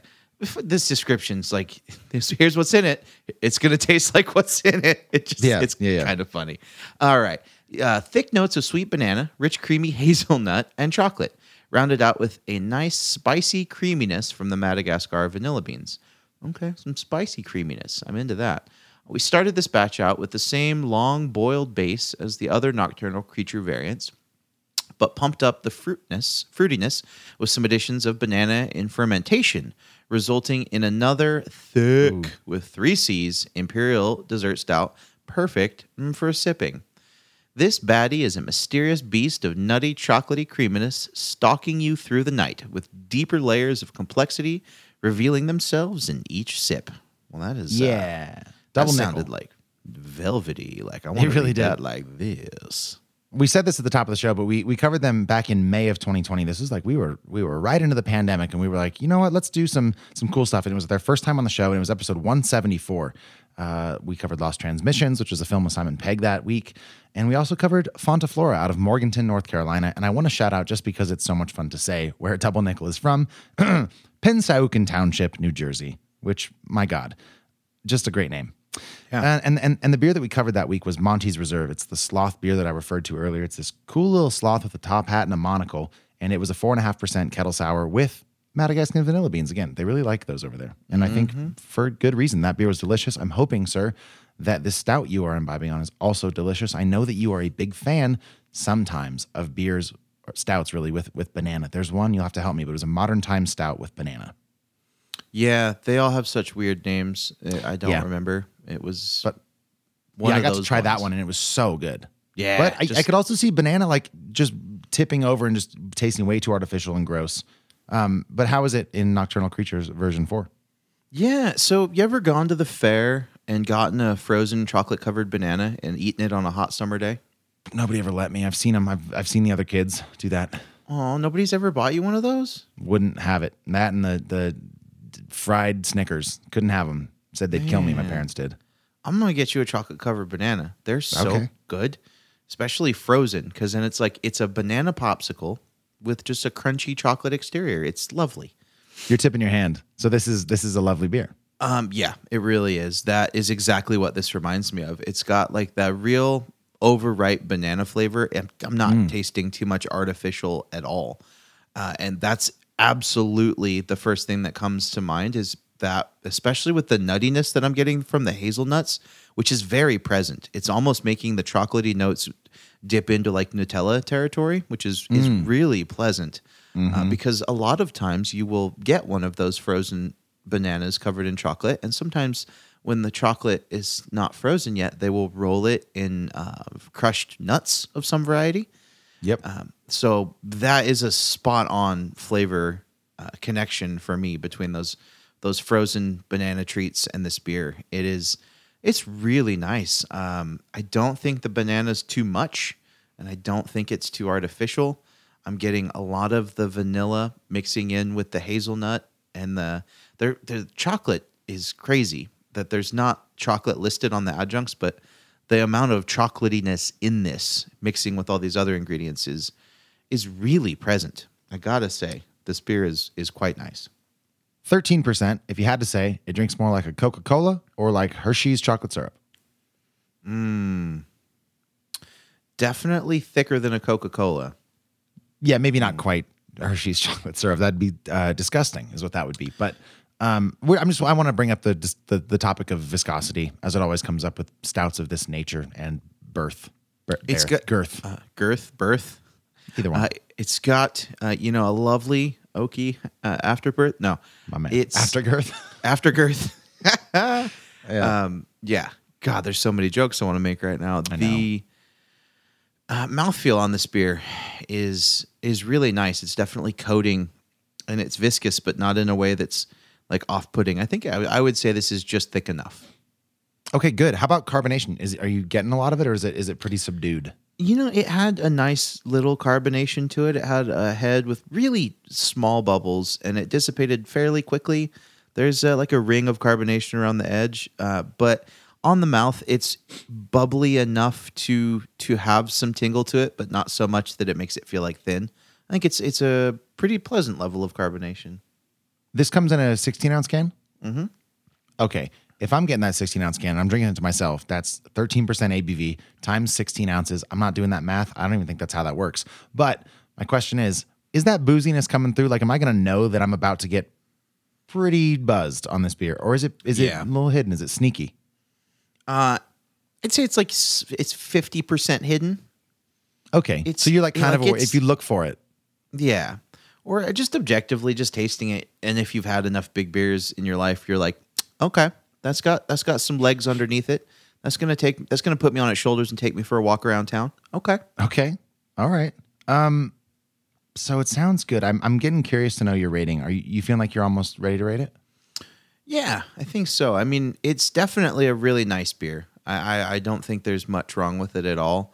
this description's like, this, here's what's in it. It's gonna taste like what's in it. It just, Yeah, it's yeah, yeah. kind of funny. All right, Uh, thick notes of sweet banana, rich creamy hazelnut, and chocolate, rounded out with a nice spicy creaminess from the Madagascar vanilla beans. Okay, some spicy creaminess. I'm into that. We started this batch out with the same long boiled base as the other nocturnal creature variants, but pumped up the fruitness, fruitiness with some additions of banana in fermentation, resulting in another thick with three C's imperial dessert stout, perfect for sipping. This baddie is a mysterious beast of nutty, chocolatey creaminess stalking you through the night with deeper layers of complexity revealing themselves in each sip. Well, that is uh, Yeah. that Double nickel. sounded like velvety. Like I want to really did. that like this. We said this at the top of the show, but we we covered them back in May of 2020. This is like we were we were right into the pandemic, and we were like, you know what, let's do some some cool stuff. And it was their first time on the show, and it was episode 174. Uh, we covered Lost Transmissions, which was a film with Simon Pegg that week, and we also covered Fonta Flora out of Morganton, North Carolina. And I want to shout out just because it's so much fun to say where Double Nickel is from, Pennsauken Township, New Jersey. Which, my God, just a great name. And, and and and the beer that we covered that week was Monty's Reserve. It's the sloth beer that I referred to earlier. It's this cool little sloth with a top hat and a monocle, and it was a four and a half percent kettle sour with Madagascar vanilla beans. Again, they really like those over there, and I think for good reason. That beer was delicious. I'm hoping, sir, that this stout you are imbibing on is also delicious. I know that you are a big fan sometimes of beers, or stouts, really with with banana. There's one you'll have to help me, but it was a modern time stout with banana. Yeah, they all have such weird names. Uh, I don't Yeah. remember. It was But yeah, I got to try that one, and it was so good. Yeah, but I, I could also see banana like just tipping over and just tasting way too artificial and gross. Um, but how is it in Nocturnal Creatures version four? Yeah. So you ever gone to the fair and gotten a frozen chocolate covered banana and eaten it on a hot summer day? Nobody ever let me. I've seen them. I've I've seen the other kids do that. Oh, nobody's ever bought you one of those? Wouldn't have it. That and the the fried Snickers couldn't have them. Said they'd kill me. My parents did. I'm gonna get you a chocolate covered banana. They're so Okay. good, especially frozen, because then it's like it's a banana popsicle with just a crunchy chocolate exterior. It's lovely. You're tipping your hand. So this is this is a lovely beer. Um, yeah, it really is. That is exactly what this reminds me of. It's got like that real overripe banana flavor. and I'm not tasting too much artificial at all. Uh, and that's absolutely the first thing that comes to mind is that, especially with the nuttiness that I'm getting from the hazelnuts, which is very present. It's almost making the chocolatey notes dip into like Nutella territory, which is is really pleasant. Uh, because a lot of times you will get one of those frozen bananas covered in chocolate, and sometimes when the chocolate is not frozen yet, they will roll it in uh, crushed nuts of some variety. Yep. Um, so that is a spot on flavor uh, connection for me between those those frozen banana treats and this beer. It is it's really nice. Um, I don't think the banana's too much, and I don't think it's too artificial. I'm getting a lot of the vanilla mixing in with the hazelnut and the their the chocolate is crazy that there's not chocolate listed on the adjuncts, but the amount of chocolatiness in this mixing with all these other ingredients is is really present. I gotta say, this beer is is quite nice. Thirteen percent. If you had to say, it drinks more like a Coca Cola or like Hershey's chocolate syrup. Mmm. Definitely thicker than a Coca Cola. yeah, maybe not quite Hershey's chocolate syrup. That'd be uh, disgusting, is what that would be. But um, we're, I'm just I want to bring up the, the the topic of viscosity, as it always comes up with stouts of this nature and birth. Bir- It's got girth. uh, girth, birth. Either one. Uh, it's got uh, you know a lovely oaky uh, afterbirth. No, My man. It's Aftergirth. aftergirth. Um, yeah. God, there's so many jokes I want to make right now. the uh, mouthfeel on this beer is is really nice. It's definitely coating, and it's viscous, but not in a way that's like off-putting. I think I, I would say this is just thick enough. Okay, good. How about carbonation? Is are you getting a lot of it, or is it is it pretty subdued? You know, it had a nice little carbonation to it. It had a head with really small bubbles, and it dissipated fairly quickly. There's uh, like a ring of carbonation around the edge, uh, but on the mouth, it's bubbly enough to to have some tingle to it, but not so much that it makes it feel like thin. I think it's it's a pretty pleasant level of carbonation. This comes in a 16 ounce can. Mm-hmm. Okay. If I'm getting that 16 ounce can, I'm drinking it to myself. That's 13% ABV times 16 ounces. I'm not doing that math. I don't even think that's how that works. But my question is, is that booziness coming through? Like, am I going to know that I'm about to get pretty buzzed on this beer, or is it is Yeah. it a little hidden? Is it sneaky? Uh, I'd say it's like it's fifty percent hidden. Okay, It's- so you're like you know, kind like of if you look for it. Yeah. Or just objectively just tasting it and if you've had enough big beers in your life you're like, "Okay, that's got that's got some legs underneath it. That's going to take that's to put me on its shoulders and take me for a walk around town." Okay. Okay. All right. Um so it sounds good. I'm I'm getting curious to know your rating. Are you, you feeling like you're almost ready to rate it? Yeah, I think so. I mean, it's definitely a really nice beer. I, I, I don't think there's much wrong with it at all.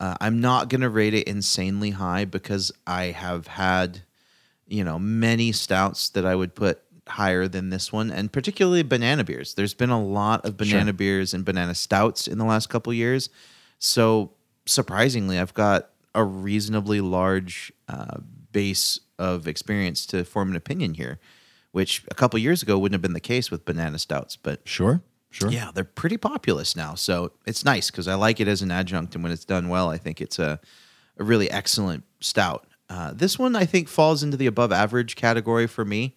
Uh, I'm not going to rate it insanely high because I have had, you know, many stouts that I would put higher than this one, and particularly banana beers. There's been a lot of banana beers and banana stouts in the last couple years. So surprisingly, I've got a reasonably large uh, base of experience to form an opinion here, which a couple years ago wouldn't have been the case with banana stouts. But Sure. Sure. yeah, they're pretty populous now. So it's nice because I like it as an adjunct. And when it's done well, I think it's a, a really excellent stout. Uh, this one, I think, falls into the above average category for me.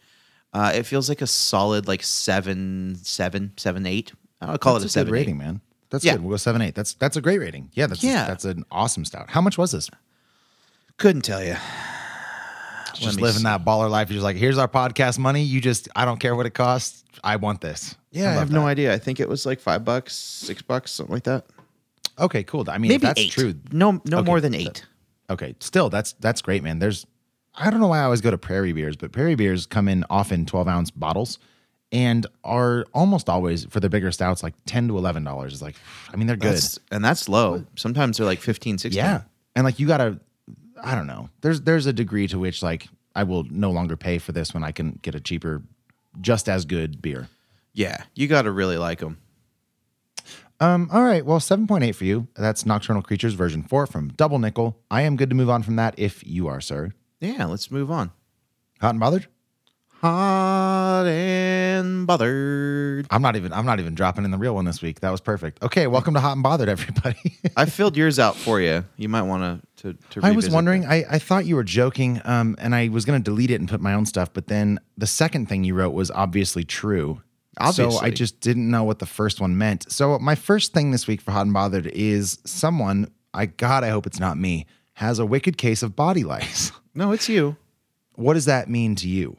Uh, it feels like a solid, like seven, seven, seven, eight. I'll call That's it a a seven good rating, man. That's Yeah. good. We'll go seven eight. That's that's a great rating. Yeah, that's Yeah. that's an awesome stout. How much was this? Couldn't tell you. Just living see. that baller life. You're just like, here's our podcast money. You just, I don't care what it costs. I want this. Yeah, I, love have no idea. I think it was like five bucks, six bucks, something like that. Okay, cool. I mean, Maybe that's eight. true. No, no Okay. more than eight. Okay, still that's that's great, man. There's, I don't know why I always go to Prairie beers, but Prairie beers come in often 12 ounce bottles, and are almost always for the bigger stouts like 10 to 11 dollars. It's like, I mean, they're good. That's, and that's low. Sometimes they're like 15, 16. Yeah. And like you gotta I don't know. There's there's a degree to which like I will no longer pay for this when I can get a cheaper, just as good beer. Yeah. You got to really like them. Um, all right, well, 7.8 for you. That's Nocturnal Creatures version 4 from Double Nickel. I am good to move on from that if you are, sir. Yeah. Let's move on. Hot and bothered? Hot and bothered. I'm not even I'm not even dropping in the real one this week. That was perfect. Okay, welcome to Hot and Bothered, everybody. I filled yours out for you. You might want to to. I was wondering, that. I, I thought you were joking, um, and I was gonna delete it and put my own stuff, but then the second thing you wrote was obviously true. Obviously. So I just didn't know what the first one meant. So my first thing this week for Hot and Bothered is someone, I God, I hope it's not me, has a wicked case of body lice. No, it's you. what does that mean to you?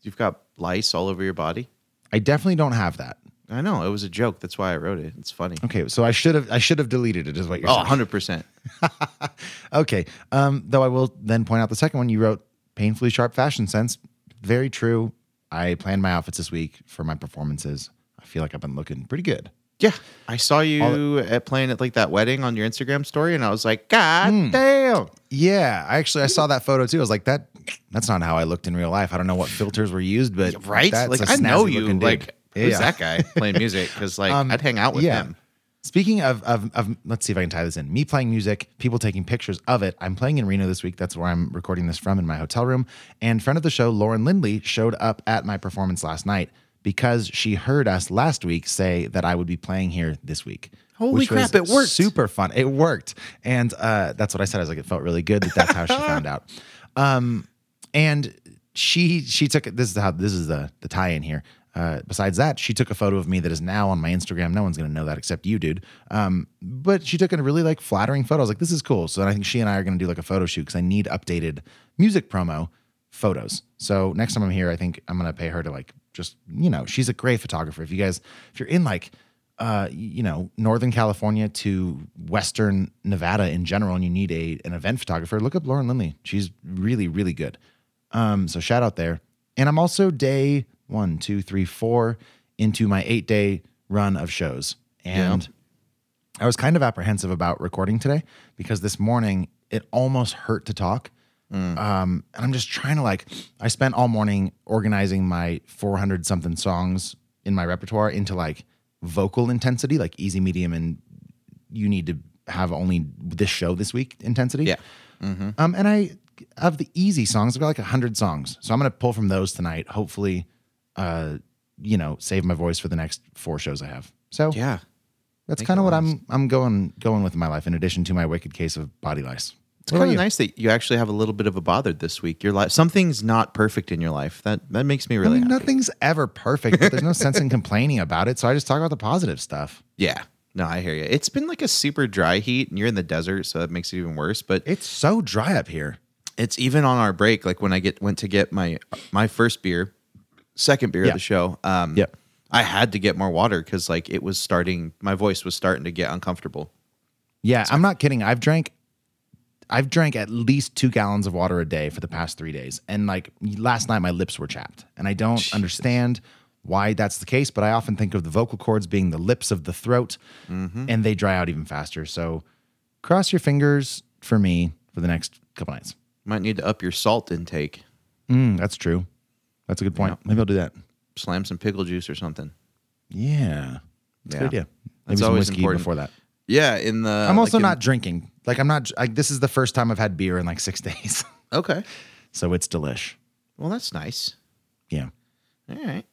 You've got lice all over your body. I definitely don't have that. I know it was a joke. That's why I wrote it. It's funny. Okay, so I should have I should have deleted it, is what you're Oh, saying. 100 percent. Okay. Um, though I will then point out the second one you wrote, painfully sharp fashion sense. Very true. I planned my outfits this week for my performances. I feel like I've been looking pretty good. Yeah, I saw you at playing at like that wedding on your Instagram story, and I was like, God Hmm. damn! Yeah, I actually I saw that photo too. I was like, that that's not how I looked in real life. I don't know what filters were used, but Right? like I know you. Like who's Yeah. that guy playing music? Because like Um, I'd hang out with yeah. him. Speaking of, of of let's see if I can tie this in. Me playing music, people taking pictures of it. I'm playing in Reno this week. That's where I'm recording this from in my hotel room. And friend of the show, Lauren Lindley, showed up at my performance last night because she heard us last week say that I would be playing here this week. Holy crap, it worked. Super fun. It worked. And uh, that's what I said. I was like, it felt really good that that's how she found out. Um, and she she took it. This is how this is the the tie in here. Uh, besides that, she took a photo of me that is now on my Instagram. No one's gonna know that except you, dude. Um, but she took a really like flattering photo. I was like, this is cool. So I think she and I are gonna do like a photo shoot because I need updated music promo photos. So next time I'm here, I think I'm gonna pay her to like just you know she's a great photographer. If you guys if you're in like uh, you know, Northern California to Western Nevada in general, and you need a an event photographer, look up Lauren Lindley. She's really, really good. Um, so shout out there. And I'm also day one, two, three, four into my eight day run of shows. And I was kind of apprehensive about recording today because this morning it almost hurt to talk. Um, and I'm just trying to like, I spent all morning organizing my 400 something songs in my repertoire into like vocal intensity, like easy, medium, and you need to have only this show this week intensity. Yeah. Um, and I of the easy songs, I've got like hundred songs, so I'm gonna pull from those tonight. Hopefully, uh, you know, save my voice for the next four shows I have. So Yeah. that's kind of what. I'm I'm going going with in my life. In addition to my wicked case of body lice. It's kind of nice that you actually have a little bit of a bothered this week. Your life, something's not perfect in your life. That that makes me I really mean, happy. nothing's ever perfect, but there's no sense in complaining about it. So I just talk about the positive stuff. Yeah. No, I hear you. It's been like a super dry heat, and you're in the desert, so that makes it even worse. But It's so dry up here. it's even on our break. Like when I get went to get my my first beer, second beer Yeah. of the show. Um, Yep. I had to get more water because like it was starting. My voice was starting to get uncomfortable. Yeah, I'm not kidding. I've drank I've drank at least two gallons of water a day for the past three days. And like last night my lips were chapped. And I don't understand why that's the case, but I often think of the vocal cords being the lips of the throat and they dry out even faster. So cross your fingers for me for the next couple nights. Might need to up your salt intake. Mm, that's true. That's a good point. Maybe I'll do that. Slam some pickle juice or something. Yeah. That's a Yeah. good idea. Maybe That's some always whiskey important. before that. Yeah, in the. I'm also like in- not drinking. Like I'm not like this is the first time I've had beer in like six days. okay. so it's delish. Well, that's nice. Yeah. All right.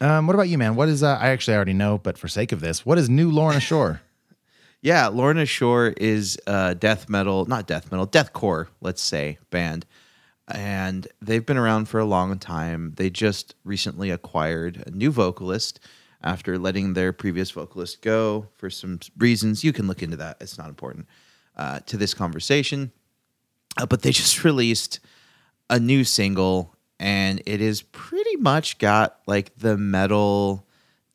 Um, what about you, man? What is uh, I actually already know, but for sake of this, what is new Lorna Shore? Yeah, Lorna Shore is a death metal, not death metal, deathcore, let's say, band. And they've been around for a long time. They just recently acquired a new vocalist after letting their previous vocalist go for some reasons. You can look into that, it's not important uh, to this conversation. Uh, but they just released a new single, and it is pretty much got like the metal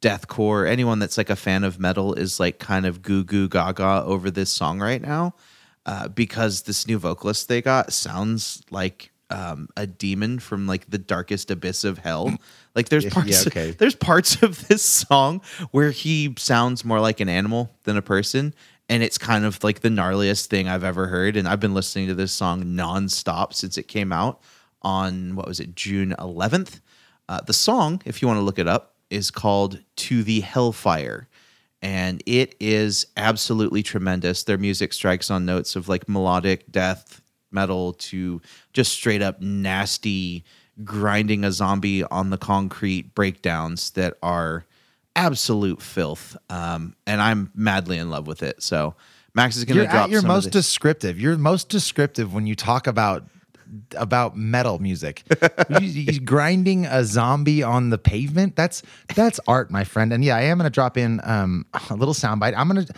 deathcore. Anyone that's like a fan of metal is like kind of goo goo gaga over this song right now uh, because this new vocalist they got sounds like um, a demon from like the darkest abyss of hell. Like there's Yeah, parts, okay. there's parts of this song where he sounds more like an animal than a person. And it's kind of like the gnarliest thing I've ever heard. And I've been listening to this song nonstop since it came out on what was it, June 11th. Uh, the song, if you want to look it up, is called To the Hellfire. And it is absolutely tremendous. Their music strikes on notes of like melodic death metal to just straight up nasty grinding a zombie on the concrete breakdowns that are absolute filth. Um, and I'm madly in love with it. So Max is going You're to drop at your some of most descriptive. You're most descriptive when you talk about about metal music. Grinding a zombie on the pavement. That's that's art, my friend. And yeah, I am going to drop in um, a little soundbite. I'm going to.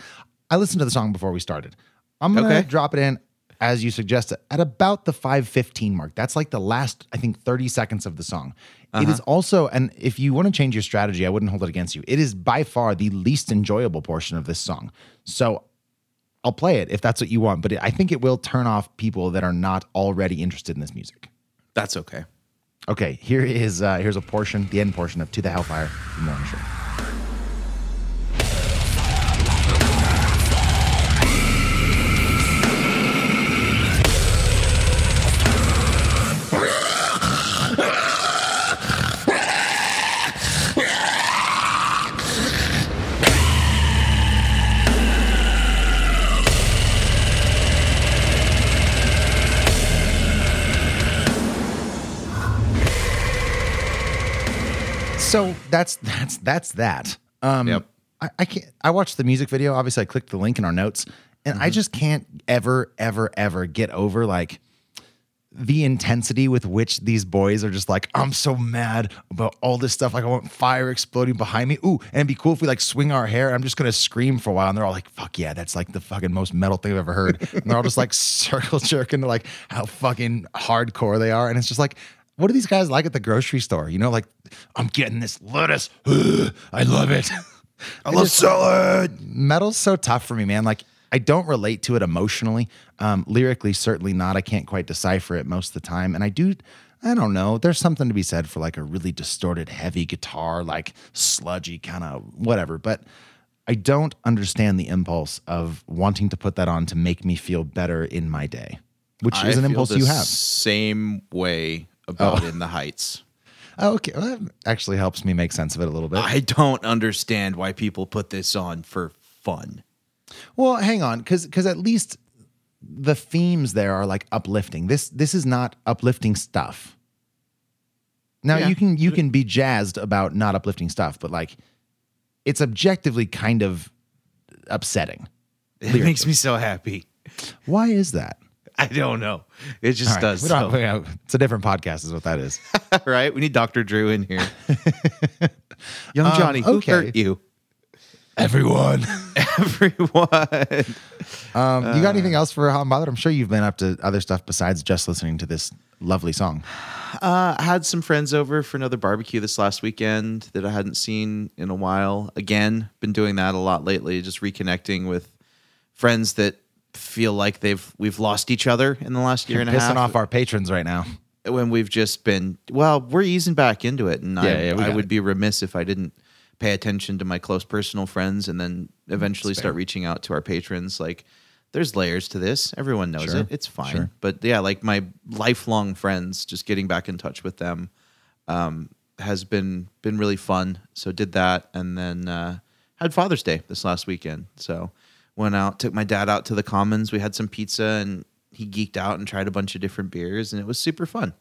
I listened to the song before we started. I'm going to Okay. drop it in as you suggested at about the 515 mark. That's like the last, I think, 30 seconds of the song. It is also, and if you want to change your strategy, I wouldn't hold it against you. It is by far the least enjoyable portion of this song. So I'll play it if that's what you want, but it, I think it will turn off people that are not already interested in this music. That's okay. Okay, here is uh, here's a portion, the end portion of "To the Hellfire" from Lorna Shore. So that's that's that's that. Um, Yep. I, I can't. I watched the music video. Obviously, I clicked the link in our notes, and I just can't ever, ever, ever get over like the intensity with which these boys are just like, I'm so mad about all this stuff. Like, I want fire exploding behind me. Ooh, and it'd be cool if we like swing our hair. I'm just gonna scream for a while, and they're all like, "Fuck yeah, that's like the fucking most metal thing I've ever heard." and they're all just like circle jerking to like how fucking hardcore they are, and it's just like. What are these guys like at the grocery store? You know, like I'm getting this lettuce. I love it. I love salad. Metal's so tough for me, man. Like I don't relate to it emotionally. Um, lyrically, certainly not. I can't quite decipher it most of the time. And I do, I don't know. There's something to be said for like a really distorted, heavy guitar, like sludgy kind of whatever. But I don't understand the impulse of wanting to put that on to make me feel better in my day, which I is an impulse you have. Same way about Oh. In the Heights. Oh, okay. Well, that actually helps me make sense of it a little bit. I don't understand why people put this on for fun. Well, hang on, because because at least the themes there are like uplifting. This this is not uplifting stuff. Now Yeah. you can you can be jazzed about not uplifting stuff, but like it's objectively kind of upsetting. It makes me so happy. Why is that? I don't know. It just All right, does. we don't- so. we don't- it's a different podcast, is what that is. right? We need Dr. Drew in here. Young Um, Johnny, who okay. hurt you? Everyone. Everyone. Um, you got anything else for Hot and Bothered? I'm sure you've been up to other stuff besides just listening to this lovely song. Uh, I had some friends over for another barbecue this last weekend that I hadn't seen in a while. Again, been doing that a lot lately, just reconnecting with friends that feel like they've we've lost each other in the last year and a half. Pissing off our patrons right now. when we've just been well, we're easing back into it, and Yeah, I, yeah, I would it. be remiss if I didn't pay attention to my close personal friends and then eventually That's start fair. reaching out to our patrons. Like, there's layers to this. Everyone knows Sure, it. It's fine. sure. But yeah, like my lifelong friends, just getting back in touch with them um, has been been really fun. So did that, and then uh, had Father's Day this last weekend. So went out, took my dad out to the Commons. We had some pizza, and he geeked out and tried a bunch of different beers, and it was super fun.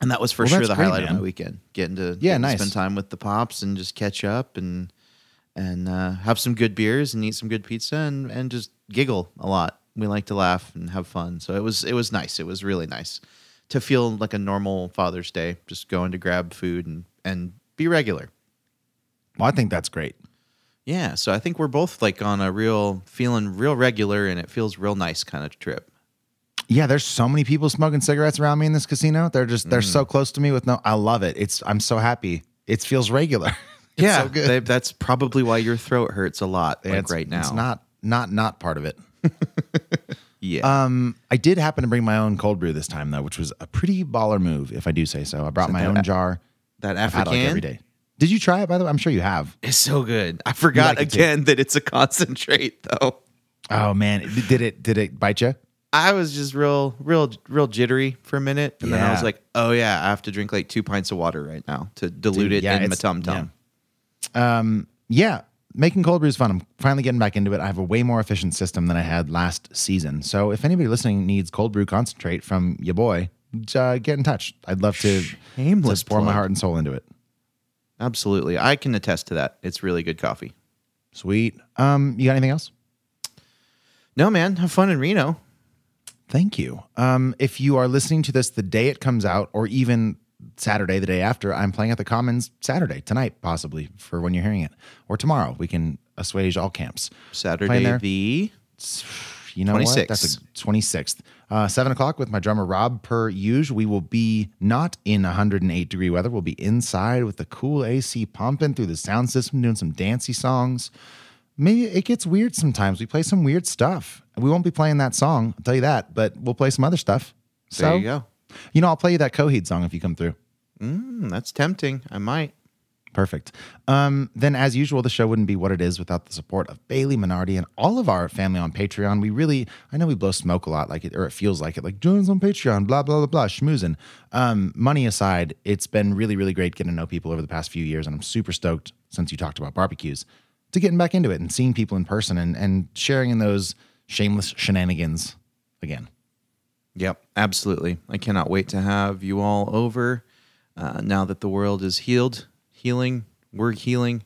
And that was for Well, sure the great, highlight of man. my weekend. Getting to Yeah, getting to nice. spend time with the pops and just catch up and and uh, have some good beers and eat some good pizza and and just giggle a lot. We like to laugh and have fun. So it was it was nice. It was really nice to feel like a normal Father's Day, just going to grab food and and be regular. Well, I think that's great. Yeah, so I think we're both like on a real feeling real regular and it feels real nice kind of trip. Yeah, there's so many people smoking cigarettes around me in this casino. They're just they're Mm. so close to me with no. I love it. It's I'm so happy. It feels regular. It's yeah, so they- that's probably why your throat hurts a lot like It's- right now. It's not not not part of it. yeah. Um, I did happen to bring my own cold brew this time though, which was a pretty baller move, if I do say so. I brought my own that- jar. that had like African every day. Did you try it by the way? I'm sure you have. It's so good. I forgot like again that it's a concentrate though. Oh man, did it did it bite you? I was just real, real, real jittery for a minute, and then I was like, "Oh yeah, I have to drink like two pints of water right now to dilute Dude, it yeah, in my tum tum." Um, yeah, making cold brew is fun. I'm finally getting back into it. I have a way more efficient system than I had last season. So if anybody listening needs cold brew concentrate from your boy, uh, get in touch. I'd love to, Shameless to pour my heart and soul into it. Absolutely, I can attest to that. It's really good coffee. Sweet. Um, you got anything else? No, man, have fun in Reno. Thank you. Um, if you are listening to this the day it comes out, or even Saturday, the day after, I'm playing at the Commons Saturday, tonight, possibly for when you're hearing it, or tomorrow. We can assuage all camps. Saturday the You know what? 26th. That's a 26th. Uh, 7 o'clock with my drummer Rob, per usual. We will be not in 108 degree weather. We'll be inside with the cool AC pumping through the sound system, doing some dancey songs. Maybe it gets weird sometimes. We play some weird stuff. We won't be playing that song, I'll tell you that, but we'll play some other stuff. There so, you go. You know, I'll play you that Coheed song if you come through. Mm, that's tempting. I might. Perfect. Um, then, as usual, the show wouldn't be what it is without the support of Bailey Minardi and all of our family on Patreon. We really, I know we blow smoke a lot, like it, or it feels like it, like join us on Patreon, blah blah blah blah, schmoozing. Um, money aside, it's been really, really great getting to know people over the past few years, and I'm super stoked since you talked about barbecues to getting back into it and seeing people in person and and sharing in those shameless shenanigans again. Yep, absolutely. I cannot wait to have you all over. Uh, now that the world is healed, healing, we're healing.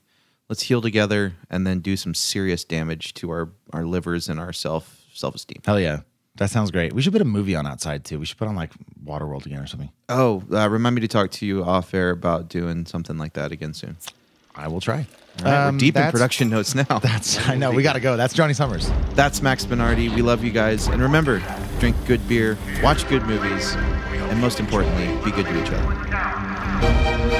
Let's heal together and then do some serious damage to our, our livers and our self self esteem. Hell yeah, that sounds great. We should put a movie on outside too. We should put on like Waterworld again or something. Oh, uh, remind me to talk to you off air about doing something like that again soon. I will try. All right, Um, we're deep in production notes now. That's I know we got to go. That's Johnny Summers. That's Max Minardi. We love you guys. And remember, drink good beer, watch good movies, and most importantly, be good to each other.